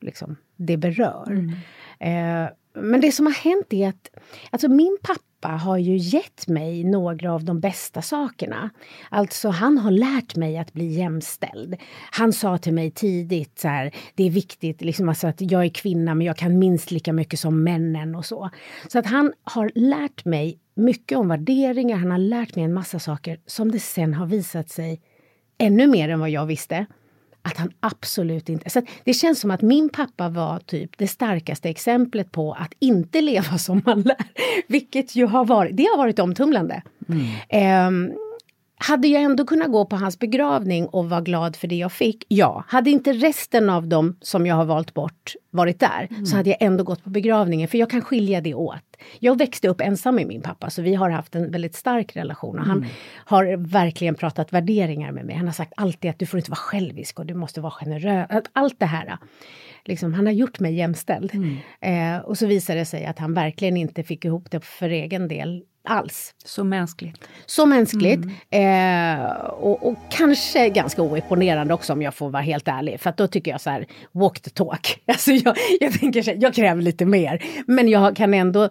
liksom, det berör. Eh, men det som har hänt är att alltså min pappa har ju gett mig några av de bästa sakerna. Alltså han har lärt mig att bli jämställd. Han sa till mig tidigt så här, det är viktigt liksom alltså att jag är kvinna men jag kan minst lika mycket som männen och så. Så att han har lärt mig mycket om värderingar, han har lärt mig en massa saker som det sen har visat sig ännu mer än vad jag visste att han absolut inte... Så det känns som att min pappa var typ det starkaste exemplet på att inte leva som man lär. Vilket ju har varit, det har varit omtumlande. Ehm, hade jag ändå kunnat gå på hans begravning och vara glad för det jag fick? Ja. Hade inte resten av dem som jag har valt bort varit där så hade jag ändå gått på begravningen för jag kan skilja det åt. Jag växte upp ensam med min pappa så vi har haft en väldigt stark relation och han Mm. har verkligen pratat värderingar med mig. Han har sagt alltid att du får inte vara självisk och du måste vara generös. Allt det här. Liksom, han har gjort mig jämställd. Eh, och så visade det sig att han verkligen inte fick ihop det för egen del alls. Så mänskligt. Så mänskligt. Eh, och, och kanske ganska oimponerande också om jag får vara helt ärlig. För att då tycker jag så här, walk the talk. Alltså jag, jag tänker så här, jag kräver lite mer. Men jag kan ändå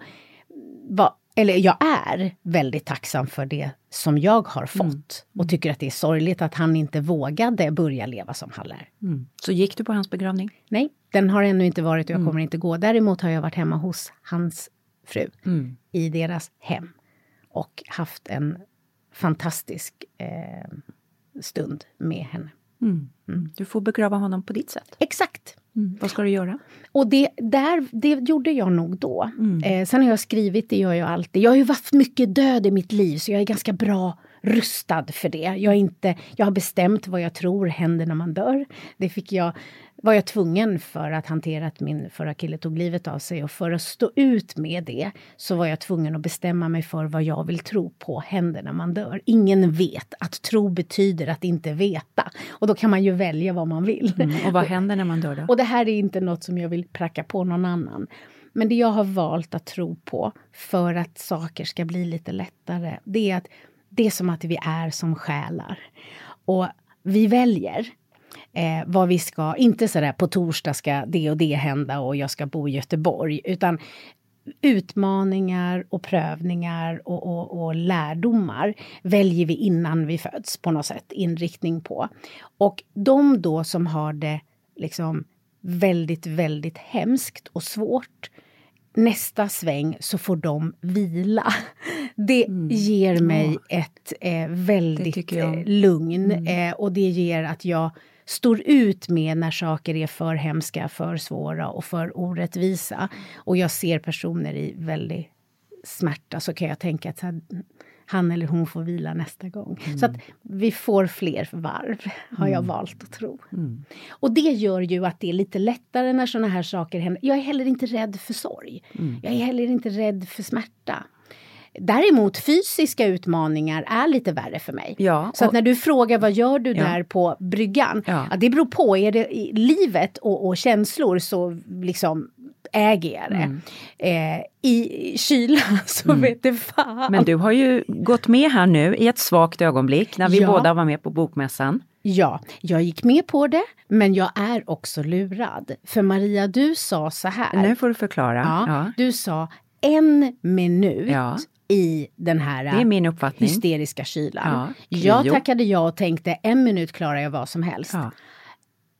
vara, eller jag är väldigt tacksam för det som jag har fått. Och tycker att det är sorgligt att han inte vågade börja leva som han lär. Mm. Så gick du på hans begravning? Nej, den har ännu inte varit och jag Mm. kommer inte gå. Däremot har jag varit hemma hos hans fru Mm. i deras hem och haft en fantastisk eh, stund med henne. Mm. Du får begrava honom på ditt sätt. Exakt. Mm. Vad ska du göra? Och det, där, det gjorde jag nog då. Mm. Eh, sen har jag skrivit, det gör jag alltid. Jag har ju varit mycket död i mitt liv så jag är ganska bra rustad för det. Jag, är inte, jag har bestämt vad jag tror händer när man dör. Det fick jag, var jag tvungen för att hantera att min förra kille tog livet av sig och för att stå ut med det så var jag tvungen att bestämma mig för vad jag vill tro på händer när man dör. Ingen vet. Att tro betyder att inte veta. Och då kan man ju välja vad man vill. Mm. Och vad händer när man dör då? Och det här är inte något som jag vill pracka på någon annan. Men det jag har valt att tro på för att saker ska bli lite lättare, det är att det är som att vi är som själar. Och vi väljer eh, vad vi ska, inte sådär på torsdag ska det och det hända och jag ska bo i Göteborg, utan utmaningar och prövningar och, och, och lärdomar väljer vi innan vi föds på något sätt, inriktning på. Och de då som har det liksom väldigt, väldigt hemskt och svårt nästa sväng så får de vila. Det ger mig ett eh, väldigt eh, lugn eh, och det ger att jag står ut med när saker är för hemska, för svåra och för orättvisa. Och jag ser personer i väldigt smärta så kan jag tänka att här, han eller hon får vila nästa gång. Så att vi får fler varv, har jag valt att tro. Och det gör ju att det är lite lättare när såna här saker händer. Jag är heller inte rädd för sorg. Jag är heller inte rädd för smärta. Däremot fysiska utmaningar är lite värre för mig. Ja, Så att när du frågar vad gör du Ja. där på bryggan? Ja. Det beror på. Är det i livet och, och känslor så liksom äger jag det. Mm. Eh, I kylan så vet det fan. Men du har ju gått med här nu i ett svagt ögonblick när vi båda var med på Bokmässan. Ja, jag gick med på det, men jag är också lurad. För Maria, du sa så här. Nu får du förklara. Du sa en minut. I den här hysteriska kylan. Ja, jag tackade ja och tänkte en minut klarar jag vad som helst. Ja.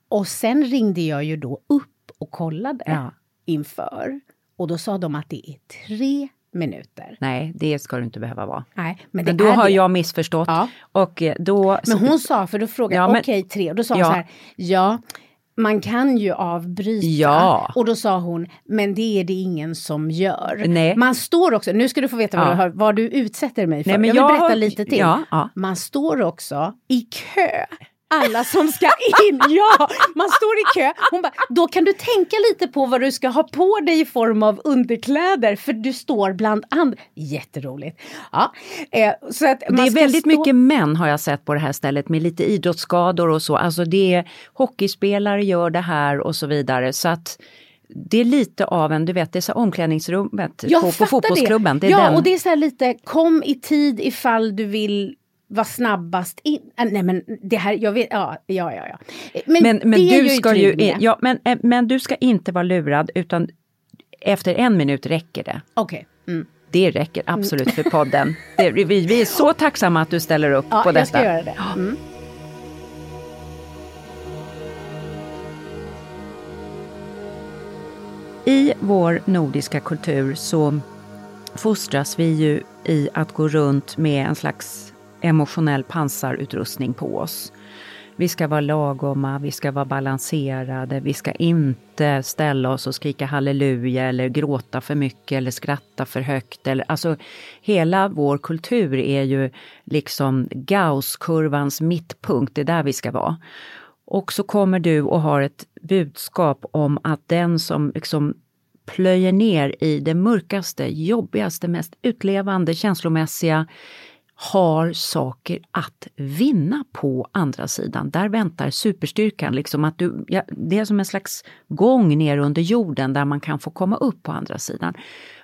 Och sen ringde jag ju då upp och kollade Ja. inför. Och då sa de att det är tre minuter. Nej, det ska du inte behöva vara. Nej, men Men då har det. jag missförstått. Och eh, då... Men hon sa, för då frågade Ja, jag, okej tre, och då sa hon Ja. så här, ja, man kan ju avbryta. Ja. Och då sa hon, men det är det ingen som gör. Nej. Man står också, nu ska du få veta vad, Ja. du, har, vad du utsätter mig för. Nej, men jag vill jag berätta har- lite till. Ja. Man står också i kö. Alla som ska in, ja! Man står i kö. Hon bara, då kan du tänka lite på vad du ska ha på dig i form av underkläder, för du står bland andra. Jätteroligt. Ja, eh, så att Det är väldigt stå- mycket män har jag sett på det här stället med lite idrottsskador och så. Alltså det är hockeyspelare gör det här och så vidare. Så att det är lite av en, du vet det är så omklädningsrummet Jag på, på fotbollsklubben. Det är ja, den. och det är så lite, kom i tid ifall du vill vara snabbast in. Äh, nej men det här, jag vet, ja, ja, ja. ja. Men, men men du ska ju, ja, men, eh, men du ska inte vara lurad utan efter en minut räcker det. Okej. Mm. Det räcker absolut för podden. Det, vi, vi är så tacksamma att du ställer upp Ja, på detta. jag ska göra det. Mm. I vår nordiska kultur så fostras vi ju i att gå runt med en slags emotionell pansarutrustning på oss. Vi ska vara lagoma, vi ska vara balanserade, vi ska inte ställa oss och skrika halleluja eller gråta för mycket eller skratta för högt. Eller, alltså, hela vår kultur är ju liksom Gausskurvans mittpunkt, det är där vi ska vara. Och så kommer du och har ett budskap om att den som liksom plöjer ner i det mörkaste, jobbigaste, mest utlevande, känslomässiga har saker att vinna på andra sidan. Där väntar superstyrkan. Liksom att du, ja, det är som en slags gång ner under jorden där man kan få komma upp på andra sidan.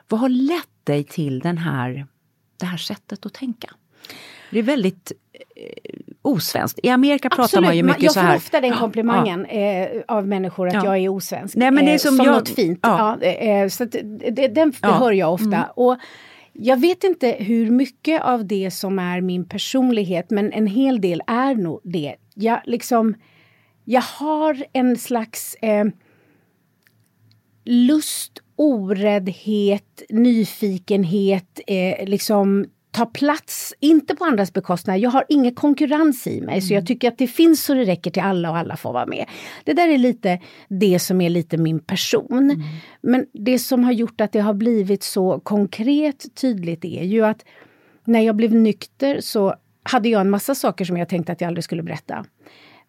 Vad har lett dig till den här, det här sättet att tänka? Det är väldigt eh, osvenskt. I Amerika pratar Absolut. man ju mycket jag så här. får ofta den komplimangen ja. eh, av människor att Ja. jag är osvensk. Nej, men det är eh, som som jag- något fint. Ja. Eh, så det, den hör jag ofta. Mm. Och jag vet inte hur mycket av det som är min personlighet, men en hel del är nog det. Jag, liksom, jag har en slags eh, lust, oräddhet, nyfikenhet, eh, liksom ta plats, inte på andras bekostnad. Jag har ingen konkurrens i mig så jag tycker att det finns så det räcker till alla och alla får vara med. Det där är lite det som är lite min person. Men det som har gjort att det har blivit så konkret tydligt är ju att när jag blev nykter så hade jag en massa saker som jag tänkte att jag aldrig skulle berätta.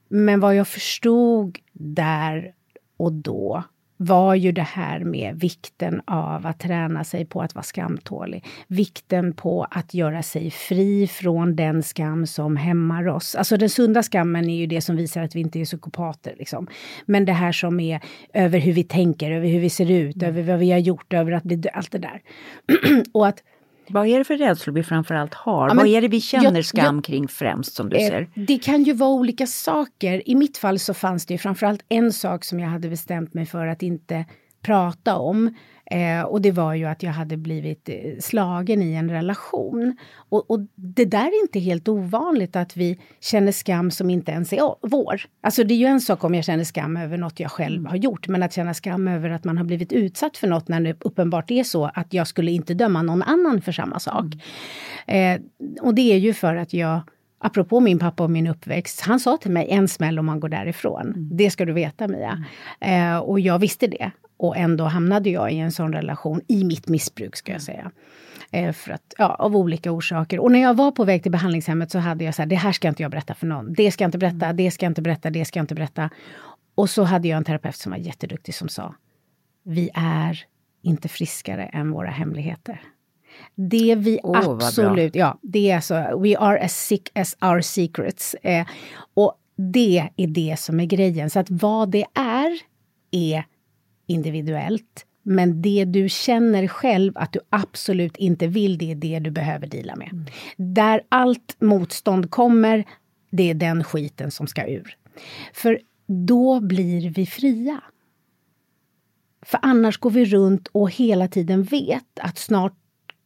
Men vad jag förstod där och då var ju det här med vikten av att träna sig på att vara skamtålig. Vikten på att göra sig fri från den skam som hämmar oss. Alltså den sunda skammen är ju det som visar att vi inte är psykopater. Liksom. Men det här som är över hur vi tänker, över hur vi ser ut, över vad vi har gjort, över att bli allt det där. och att Vad är det för rädslor vi framförallt har? Ja, Vad är det vi känner jag- skam jag- kring främst som du Eh, ser? Det kan ju vara olika saker. I mitt fall så fanns det ju framförallt en sak som jag hade bestämt mig för att inte prata om. Eh, och det var ju att jag hade blivit eh, slagen i en relation. Och, och det där är inte helt ovanligt att vi känner skam som inte ens är vår. Alltså det är ju en sak om jag känner skam över något jag själv har gjort. Men att känna skam över att man har blivit utsatt för något när det uppenbart är så att jag skulle inte döma någon annan för samma sak. Eh, och det är ju för att jag Apropå min pappa och min uppväxt, han sa till mig en smäll om man går därifrån. Det ska du veta Mia. Eh, och jag visste det. Och ändå hamnade jag i en sån relation, i mitt missbruk ska jag säga. Eh, för att, ja, av olika orsaker. Och när jag var på väg till behandlingshemmet så hade jag så här, det här ska inte jag berätta för någon. Det ska jag inte berätta, det ska jag inte berätta, det ska jag inte berätta. Och så hade jag en terapeut som var jätteduktig som sa, vi är inte friskare än våra hemligheter. Det vi bra. absolut, ja, det är alltså, we are as sick as our secrets. Eh, och det är det som är grejen. Så att vad det är, är individuellt. Men det du känner själv att du absolut inte vill, det är det du behöver dela med. Där allt motstånd kommer, det är den skiten som ska ur. För då blir vi fria. För annars går vi runt och hela tiden vet att snart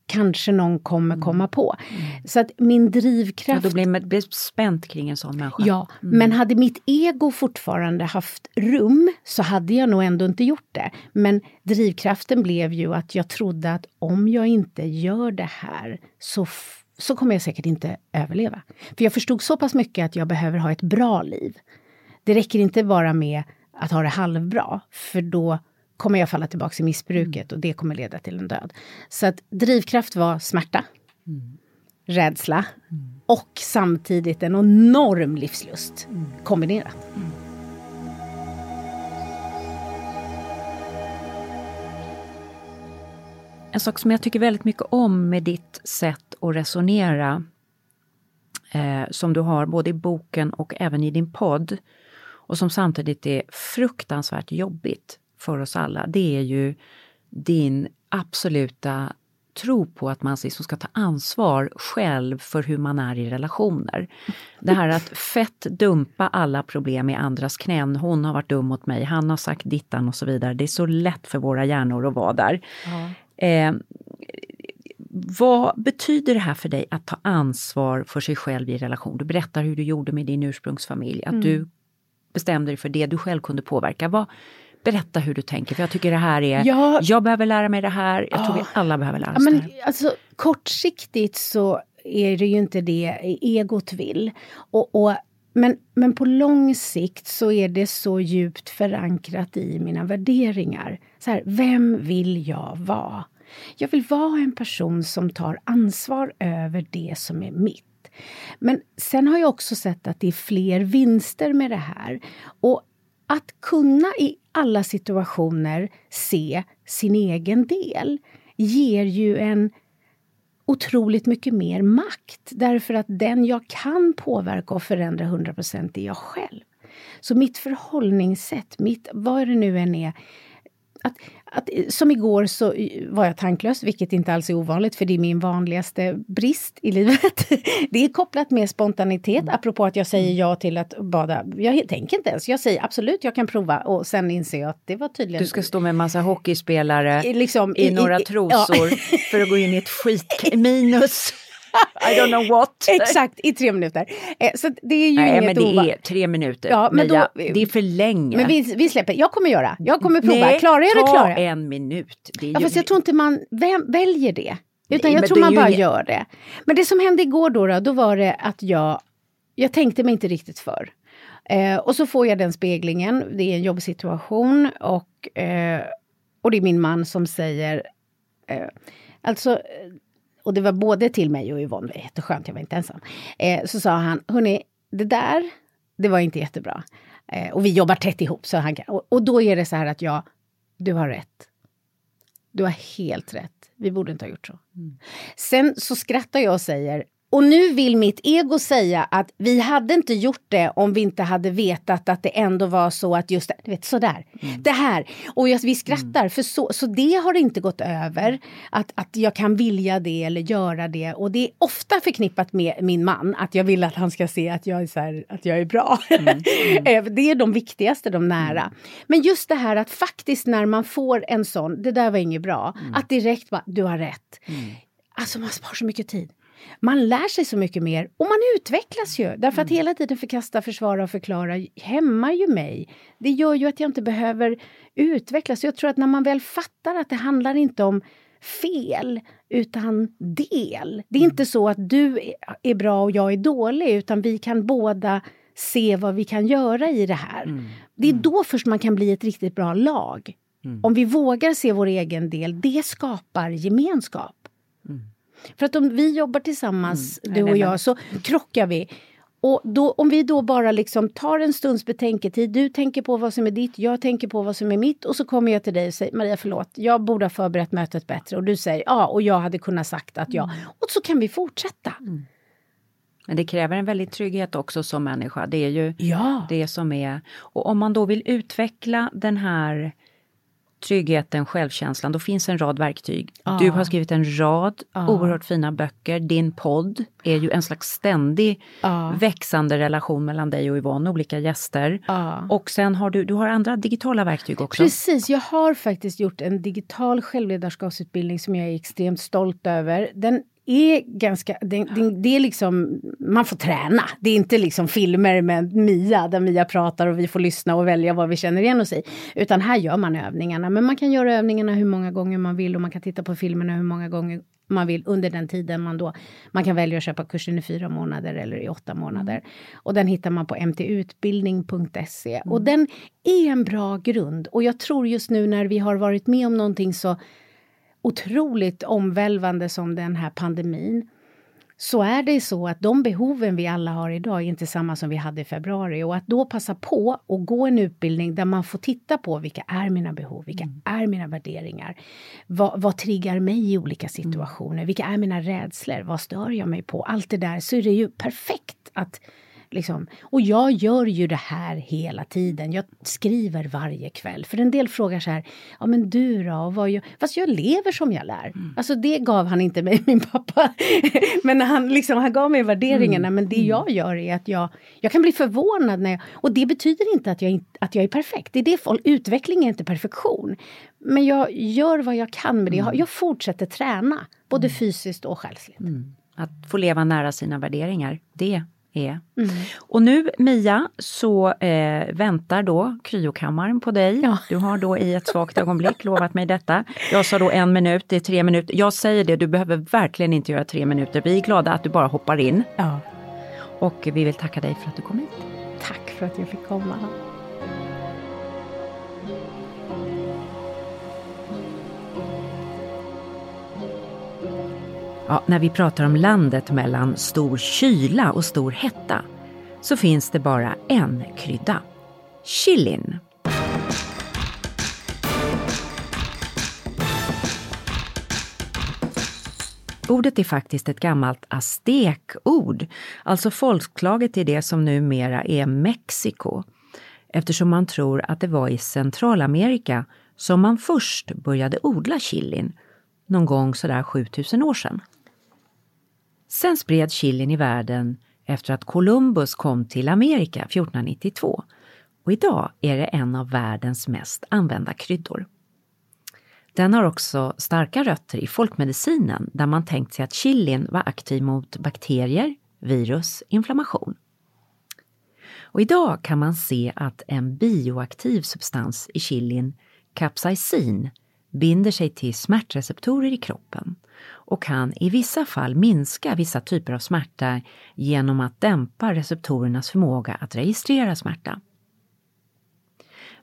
kanske någon kommer komma på. Så att min Ja, drivkraft... då blir man blir spänt kring en sån människa. Ja, men hade mitt ego fortfarande haft rum så hade jag nog ändå inte gjort det. Men drivkraften blev ju att jag trodde att om jag inte gör det här så, så kommer jag säkert inte överleva. För jag förstod så pass mycket att jag behöver ha ett bra liv. Det räcker inte bara med att ha det halvbra, för då kommer jag falla tillbaka i missbruket och det kommer leda till en död. Så att drivkraft var smärta, rädsla och samtidigt en enorm livslust kombinerat. En sak som jag tycker väldigt mycket om med ditt sätt att resonera, eh, som du har både i boken och även i din podd, och som samtidigt är fruktansvärt jobbigt för oss alla, det är ju din absoluta tro på att man liksom ska ta ansvar själv för hur man är i relationer. Det här att fett dumpa alla problem i andras knän. Hon har varit dum mot mig, han har sagt dittan och så vidare. Det är så lätt för våra hjärnor att vara där. Eh, vad betyder det här för dig att ta ansvar för sig själv i relation? Du berättar hur du gjorde med din ursprungsfamilj, att Mm. du bestämde dig för det du själv kunde påverka. Vad, berätta hur du tänker, för jag tycker det här är, Ja. jag behöver lära mig det här, jag tror vi Ja. alla behöver lära Ja, oss det men, här. alltså, kortsiktigt så är det ju inte det egot vill. Och, och Men, men på lång sikt så är det så djupt förankrat i mina värderingar. Så här, vem vill jag vara? Jag vill vara en person som tar ansvar över det som är mitt. Men sen har jag också sett att det är fler vinster med det här. Och att kunna i alla situationer se sin egen del ger ju en otroligt mycket mer makt. Därför att den jag kan påverka och förändra 100% är jag själv. Så mitt förhållningssätt, mitt, vad det nu än är, att, att, som igår så var jag tanklös, vilket inte alls är ovanligt för det är min vanligaste brist i livet. Det är kopplat med spontanitet, mm. apropå att jag säger ja till att bada. Jag tänker inte ens, jag säger absolut jag kan prova och sen inser jag att det var tydligen... Du ska stå med massa hockeyspelare liksom, i, i, några trosor ja. för att gå in i ett skit minus. I don't know what. Exakt, i tre minuter. Eh, så det är ju Nej, inget men det ova. är tre minuter. Ja, men Mia, då, det är för länge. Men vi, vi släpper, jag kommer göra. Jag kommer prova. Nej, klarar jag det klarar jag. en minut. Det ja, fast jag tror inte man vem, väljer det. Utan Nej, jag tror man bara ju... gör det. Men det som hände igår då, då, då var det att jag, jag tänkte mig inte riktigt för. Eh, och så får jag den speglingen, det är en jobbsituation och, eh, och det är min man som säger eh, Alltså och det var både till mig och Yvonne, det var jätteskönt, jag var inte ensam. Eh, så sa han, hörni, det där, det var inte jättebra. Eh, och vi jobbar tätt ihop. Så han och, och då är det så här att jag, du har rätt. Du har helt rätt. Vi borde inte ha gjort så. Mm. Sen så skrattar jag och säger, och nu vill mitt ego säga att vi hade inte gjort det om vi inte hade vetat att det ändå var så att just du vet sådär. Mm. Det här. Och jag, vi skrattar mm. för så, så det har inte gått över. Att, att jag kan vilja det eller göra det. Och det är ofta förknippat med min man. Att jag vill att han ska se att jag är, så här, att jag är bra. Mm. Eh, det är de viktigaste, de nära. Mm. Men just det här att faktiskt när man får en sån, det där var inget bra. Mm. Att direkt bara, du har rätt. Mm. Alltså man spar så mycket tid man lär sig så mycket mer och man utvecklas ju. Därför att mm. hela tiden förkasta, försvara och förklara hämmar ju mig. Det gör ju att jag inte behöver utvecklas. Jag tror att när man väl fattar att det handlar inte om fel, utan del. Det är inte så att du är bra och jag är dålig, utan vi kan båda se vad vi kan göra i det här. Mm. Det är mm. då först man kan bli ett riktigt bra lag. Mm. Om vi vågar se vår egen del, det skapar gemenskap. Mm. För att om vi jobbar tillsammans, mm. du och jag, så krockar vi. Och då, om vi då bara liksom tar en stunds betänketid, du tänker på vad som är ditt, jag tänker på vad som är mitt och så kommer jag till dig och säger Maria förlåt, jag borde ha förberett mötet bättre och du säger ja och jag hade kunnat sagt att ja. Mm. Och så kan vi fortsätta. Mm. Men det kräver en väldig trygghet också som människa. Det är ju ja. det som är... Och om man då vill utveckla den här tryggheten, självkänslan, då finns en rad verktyg. Ah. Du har skrivit en rad ah. oerhört fina böcker. Din podd är ju en slags ständig ah. växande relation mellan dig och Yvonne, olika gäster. Och sen har du, du har andra digitala verktyg också. Precis, jag har faktiskt gjort en digital självledarskapsutbildning som jag är extremt stolt över. Den är ganska, det, det, det, är liksom, man får träna. Det är inte liksom filmer med Mia där Mia pratar och vi får lyssna och välja vad vi känner igen oss i. Utan här gör man övningarna. Men man kan göra övningarna hur många gånger man vill och man kan titta på filmerna hur många gånger man vill under den tiden man då... Man kan välja att köpa kursen i fyra månader eller i åtta månader. Mm. Och den hittar man på mtutbildning.se. Mm. Och den är en bra grund. Och jag tror just nu när vi har varit med om någonting så otroligt omvälvande som den här pandemin så är det så att de behoven vi alla har idag är inte samma som vi hade i februari. Och att då passa på och gå en utbildning där man får titta på vilka är mina behov, vilka mm. är mina värderingar? Vad, vad triggar mig i olika situationer? Mm. Vilka är mina rädslor? Vad stör jag mig på? Allt det där, så är det ju perfekt att Liksom. Och jag gör ju det här hela tiden. Jag skriver varje kväll. För en del frågar så här, ja men du då? Vad gör? Fast jag lever som jag lär. Mm. Alltså det gav han inte mig, min pappa. men han, liksom, han gav mig värderingarna. Mm. Men det mm. jag gör är att jag, jag kan bli förvånad. När jag, och det betyder inte att jag, att jag är perfekt. Det är det folk, utveckling är inte perfektion. Men jag gör vad jag kan med det. Jag, mm. jag fortsätter träna. Både mm. fysiskt och själsligt. Att få leva nära sina värderingar, det är. Mm. Och nu Mia så eh, väntar då kryokammaren på dig. Ja. Du har då i ett svagt ögonblick lovat mig detta. Jag sa då en minut, det är tre minuter. Jag säger det, du behöver verkligen inte göra tre minuter. Vi är glada att du bara hoppar in. Ja. Och vi vill tacka dig för att du kom hit. Tack för att jag fick komma. Ja, när vi pratar om landet mellan stor kyla och stor hetta så finns det bara en krydda. Chilin. Ordet är faktiskt ett gammalt aztekord, alltså folkslaget i det som numera är Mexiko, eftersom man tror att det var i Centralamerika som man först började odla chilin, någon gång sådär 7000 år sedan. Sen spred chilin i världen efter att Columbus kom till Amerika 1492 och idag är det en av världens mest använda kryddor. Den har också starka rötter i folkmedicinen där man tänkt sig att chilin var aktiv mot bakterier, virus, inflammation. Och idag kan man se att en bioaktiv substans i chilin, capsaicin, binder sig till smärtreceptorer i kroppen och kan i vissa fall minska vissa typer av smärta genom att dämpa receptorernas förmåga att registrera smärta.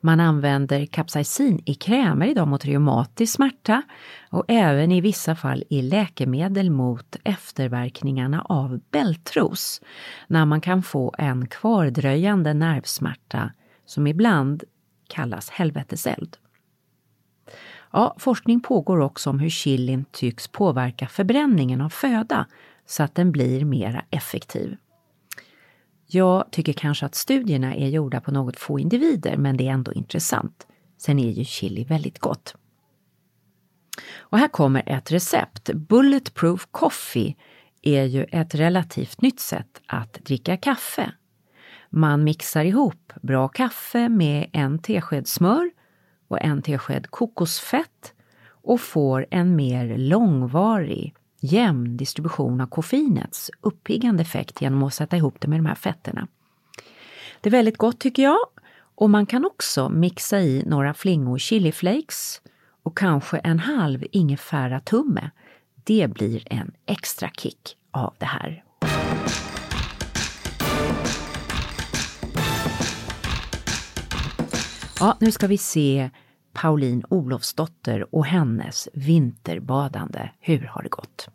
Man använder capsaicin i krämer idag mot reumatisk smärta och även i vissa fall i läkemedel mot efterverkningarna av bältros, när man kan få en kvardröjande nervsmärta som ibland kallas helveteseld. Ja, forskning pågår också om hur chilin tycks påverka förbränningen av föda så att den blir mera effektiv. Jag tycker kanske att studierna är gjorda på något få individer, men det är ändå intressant. Sen är ju chili väldigt gott. Och här kommer ett recept. Bulletproof coffee är ju ett relativt nytt sätt att dricka kaffe. Man mixar ihop bra kaffe med en tesked smör och en tesked kokosfett och får en mer långvarig, jämn distribution av koffeinets uppiggande effekt genom att sätta ihop det med de här fetterna. Det är väldigt gott tycker jag och man kan också mixa i några flingor chiliflakes och kanske en halv ingefära tumme. Det blir en extra kick av det här. Ja, nu ska vi se Pauline Olofsdotter och hennes vinterbadande. Hur har det gått?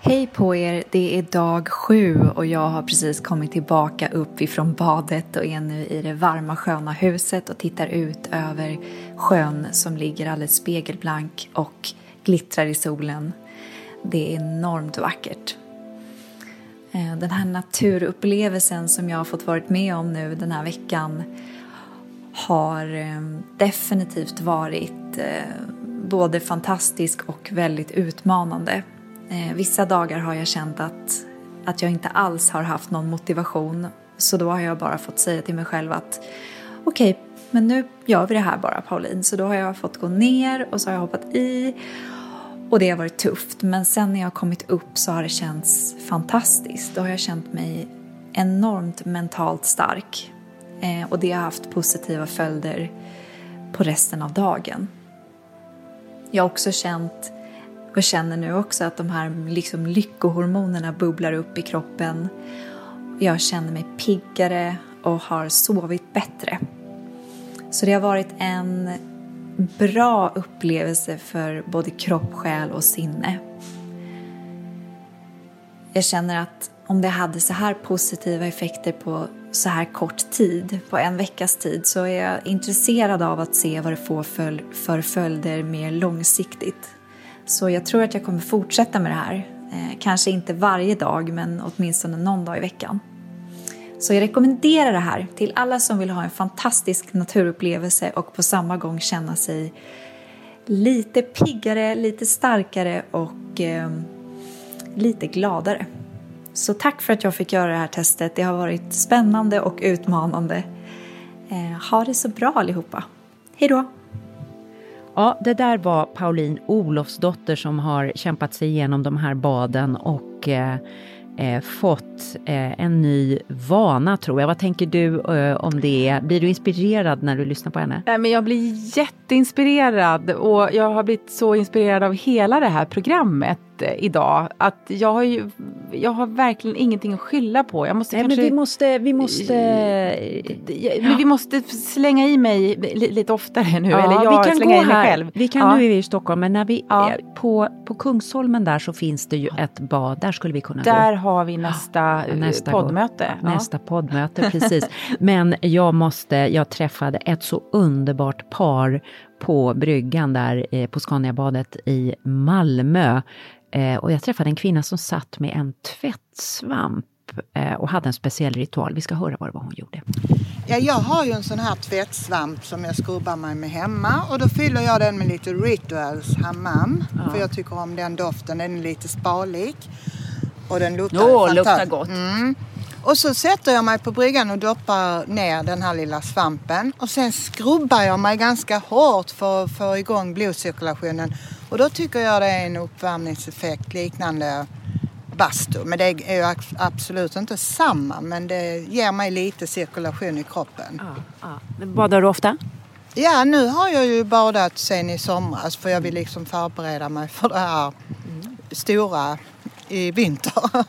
Hej på er! Det är dag sju och jag har precis kommit tillbaka upp ifrån badet och är nu i det varma sköna huset och tittar ut över sjön som ligger alldeles spegelblank och glittrar i solen. Det är enormt vackert. Eh, den här naturupplevelsen som jag har fått varit med om nu den här veckan har eh, definitivt varit eh, både fantastisk och väldigt utmanande. Vissa dagar har jag känt att, att jag inte alls har haft någon motivation så då har jag bara fått säga till mig själv att okej, okay, men nu gör vi det här bara Pauline. Så då har jag fått gå ner och så har jag hoppat i och det har varit tufft men sen när jag har kommit upp så har det känts fantastiskt. Då har jag känt mig enormt mentalt stark eh, och det har haft positiva följder på resten av dagen. Jag har också känt och känner nu också att de här liksom lyckohormonerna bubblar upp i kroppen. Jag känner mig piggare och har sovit bättre. Så det har varit en bra upplevelse för både kropp, själ och sinne. Jag känner att om det hade så här positiva effekter på så här kort tid, på en veckas tid, så är jag intresserad av att se vad det får för, följder mer långsiktigt. Så jag tror att jag kommer fortsätta med det här. Eh, kanske inte varje dag, men åtminstone någon dag i veckan. Så jag rekommenderar det här till alla som vill ha en fantastisk naturupplevelse och på samma gång känna sig lite piggare, lite starkare och eh, lite gladare. Så tack för att jag fick göra det här testet. Det har varit spännande och utmanande. Eh, ha det så bra allihopa. Hej då! Ja, det där var Pauline Olofsdotter som har kämpat sig igenom de här baden och eh, eh, fått eh, en ny vana tror jag. Vad tänker du eh, om det? Blir du inspirerad när du lyssnar på henne? Nej, men jag blir jätteinspirerad och jag har blivit så inspirerad av hela det här programmet eh, idag. Att jag har ju, jag har verkligen ingenting att skylla på. Jag måste Nej, kanske... men vi måste, vi måste... Men vi måste slänga i mig li, lite oftare nu. Ja, eller jag vi kan slänga gå i mig här. själv. Vi kan, ja. Nu är vi i Stockholm, men när vi Ja. på, på Kungsholmen där så finns det ju ett bad. Där skulle vi kunna Där gå. har vi nästa, eh, Nästa poddmöte. Nästa poddmöte, precis. Men jag måste, jag träffade ett så underbart par på bryggan där eh, på Scaniabadet i Malmö. Eh, och jag träffade en kvinna som satt med en tvättsvamp eh, och hade en speciell ritual. Vi ska höra vad det var hon gjorde. Ja, jag har ju en sån här tvättsvamp som jag skrubbar mig med hemma och då fyller jag den med lite Rituals hammam. För jag tycker om den doften, den är lite spalig. Och den luktar Åh, fantastiskt. luktar gott. Mm. Och så sätter jag mig på bryggan och doppar ner den här lilla svampen. Och sen skrubbar jag mig ganska hårt för att få igång blodcirkulationen. Och då tycker jag det är en uppvärmningseffekt liknande bastu. Men det är ju ab- absolut inte samma. Men det ger mig lite cirkulation i kroppen. Badar du ofta? Ja, nu har jag ju badat sen i somras för jag vill liksom förbereda mig för det här stora i vinter.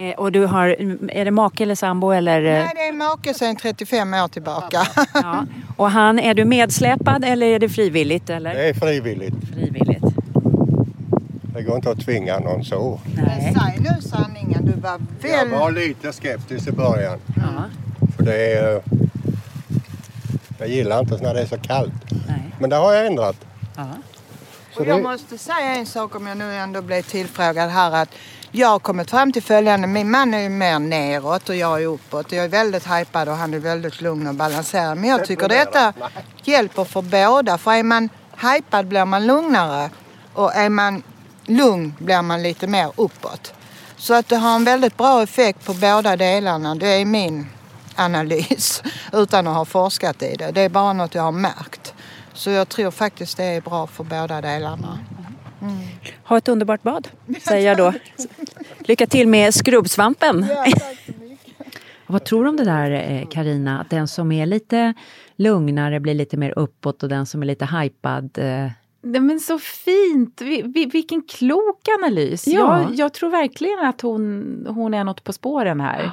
Eh, och du har, är det make eller sambo eller? eh, Nej, det är make sen 35 år tillbaka. Ja. Och han, är du medsläpad eller är det frivilligt? Eller? Det är frivilligt. Frivilligt. Det går inte att tvinga någon så. Men säg nu sanningen, du var Jag väl... var lite skeptisk i början. Ja. För det är... Jag gillar inte när det är så kallt. Men det har jag ändrat. Och jag det, måste säga en sak om jag nu ändå blev tillfrågad här att jag har kommit fram till följande. Min man är ju mer neråt och jag är uppåt. Jag är väldigt hypad och han är väldigt lugn och balanserad. Men jag tycker detta hjälper för båda. För är man hypad blir man lugnare och är man lugn blir man lite mer uppåt. Så att det har en väldigt bra effekt på båda delarna. Det är min analys utan att ha forskat i det. Det är bara något jag har märkt. Så jag tror faktiskt det är bra för båda delarna. Ha ett underbart bad, säger jag då. Lycka till med skrubbsvampen. Vad tror du om det där Karina? att den som är lite lugnare blir lite mer uppåt och den som är lite hypad eh, Nej, men så fint! Vi, vi, vilken klok analys! Ja. Jag, jag tror verkligen att hon, hon är något på spåren här.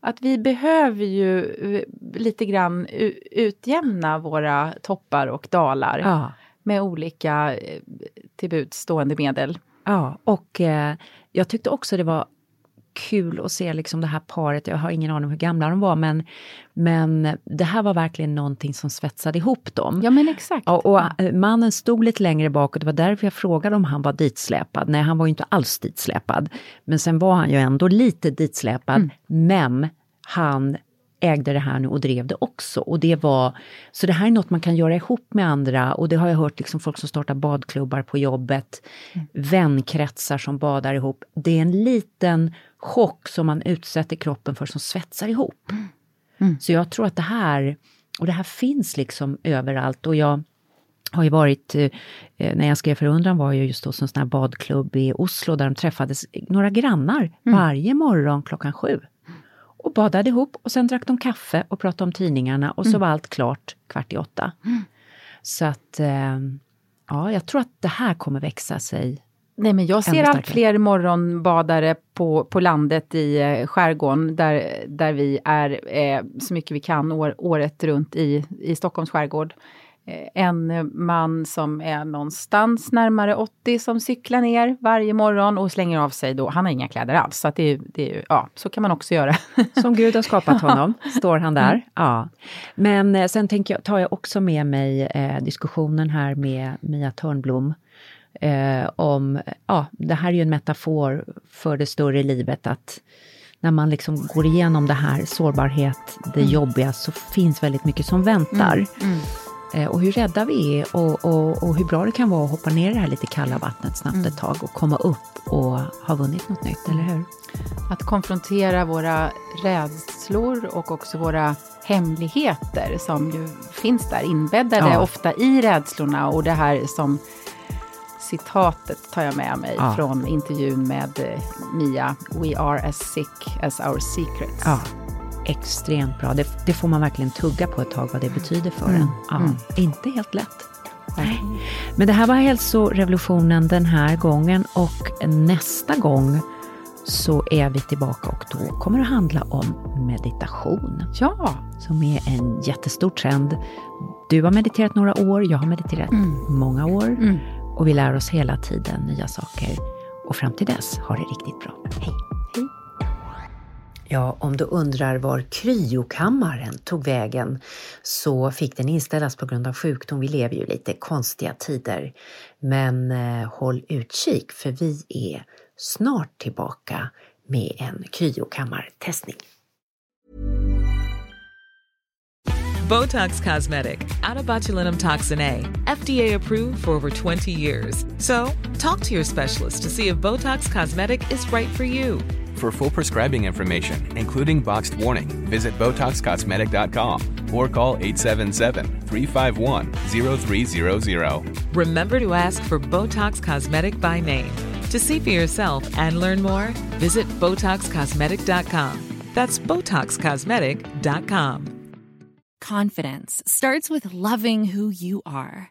Att vi behöver ju eh, lite grann utjämna våra toppar och dalar Ja. Med olika eh, till buds stående medel. Ja, och eh, jag tyckte också det var kul att se liksom det här paret, jag har ingen aning om hur gamla de var, men, men det här var verkligen någonting som svetsade ihop dem. Ja men exakt. Och, och eh, mannen stod lite längre bak och det var därför jag frågade om han var ditsläpad. Nej, han var ju inte alls ditsläpad. Men sen var han ju ändå lite ditsläpad, men han ägde det här nu och drev det också. Och det var, så det här är något man kan göra ihop med andra och det har jag hört liksom folk som startar badklubbar på jobbet, vänkretsar som badar ihop. Det är en liten chock som man utsätter kroppen för som svetsar ihop. Så jag tror att det här, och det här finns liksom överallt och jag har ju varit, eh, när jag skrev Förundran var jag just hos en sån här badklubb i Oslo där de träffades, några grannar, varje morgon klockan sju. Och badade ihop. Och sen drack de kaffe och pratade om tidningarna. Och så var allt klart kvart i åtta. Så att, eh, ja, jag tror att det här kommer växa sig Nej, men jag ser allt fler morgonbadare på, på landet i eh, skärgården där, där vi är eh, så mycket vi kan år, året runt i, i Stockholms skärgård. Eh, en man som är någonstans närmare 80 som cyklar ner varje morgon och slänger av sig då, han har inga kläder alls, så det, är- det är ja, så kan man också göra. Som Gud har skapat honom, står han där. Ja. Men eh, sen tänker jag, tar jag också med mig eh, diskussionen här med Mia Törnblom eh, om, ja, det här är ju en metafor för det större livet, att när man liksom går igenom det här, sårbarhet, det jobbiga, så finns väldigt mycket som väntar. Eh, och hur rädda vi är och, och, och hur bra det kan vara att hoppa ner i det här lite kalla vattnet snabbt ett tag och komma upp och ha vunnit något nytt, eller hur? Att konfrontera våra rädslor och också våra hemligheter som ju finns där inbäddade Ja. ofta i rädslorna och det här som citatet tar jag med mig Ja. från intervjun med eh, Mia. We are as sick as our secrets. Ja, extremt bra. Det, det får man verkligen tugga på ett tag vad det betyder för Mm. en. Ja, Mm. Inte helt lätt. Nej. Men det här var hälsorevolutionen den här gången och nästa gång så är vi tillbaka och då kommer det handla om meditation. Ja! Som är en jättestor trend. Du har mediterat några år, jag har mediterat många år. Och vi lär oss hela tiden nya saker. Och fram till dess, ha det riktigt bra. Hej! Ja, om du undrar var kryokammaren tog vägen så fick den inställas på grund av sjukdom. Vi lever ju lite konstiga tider. Men eh, håll utkik för vi är snart tillbaka med en kryokammartestning. Botox Cosmetic, Atobatulinum botulinum toxin A, FDA approved for over 20 years. So, talk to your specialist to see if Botox Cosmetic is right for you. For full prescribing information, including boxed warning, visit BotoxCosmetic.com or call 877-351-0300. Remember to ask for Botox Cosmetic by name. To see for yourself and learn more, visit BotoxCosmetic.com. That's BotoxCosmetic.com. Confidence starts with loving who you are.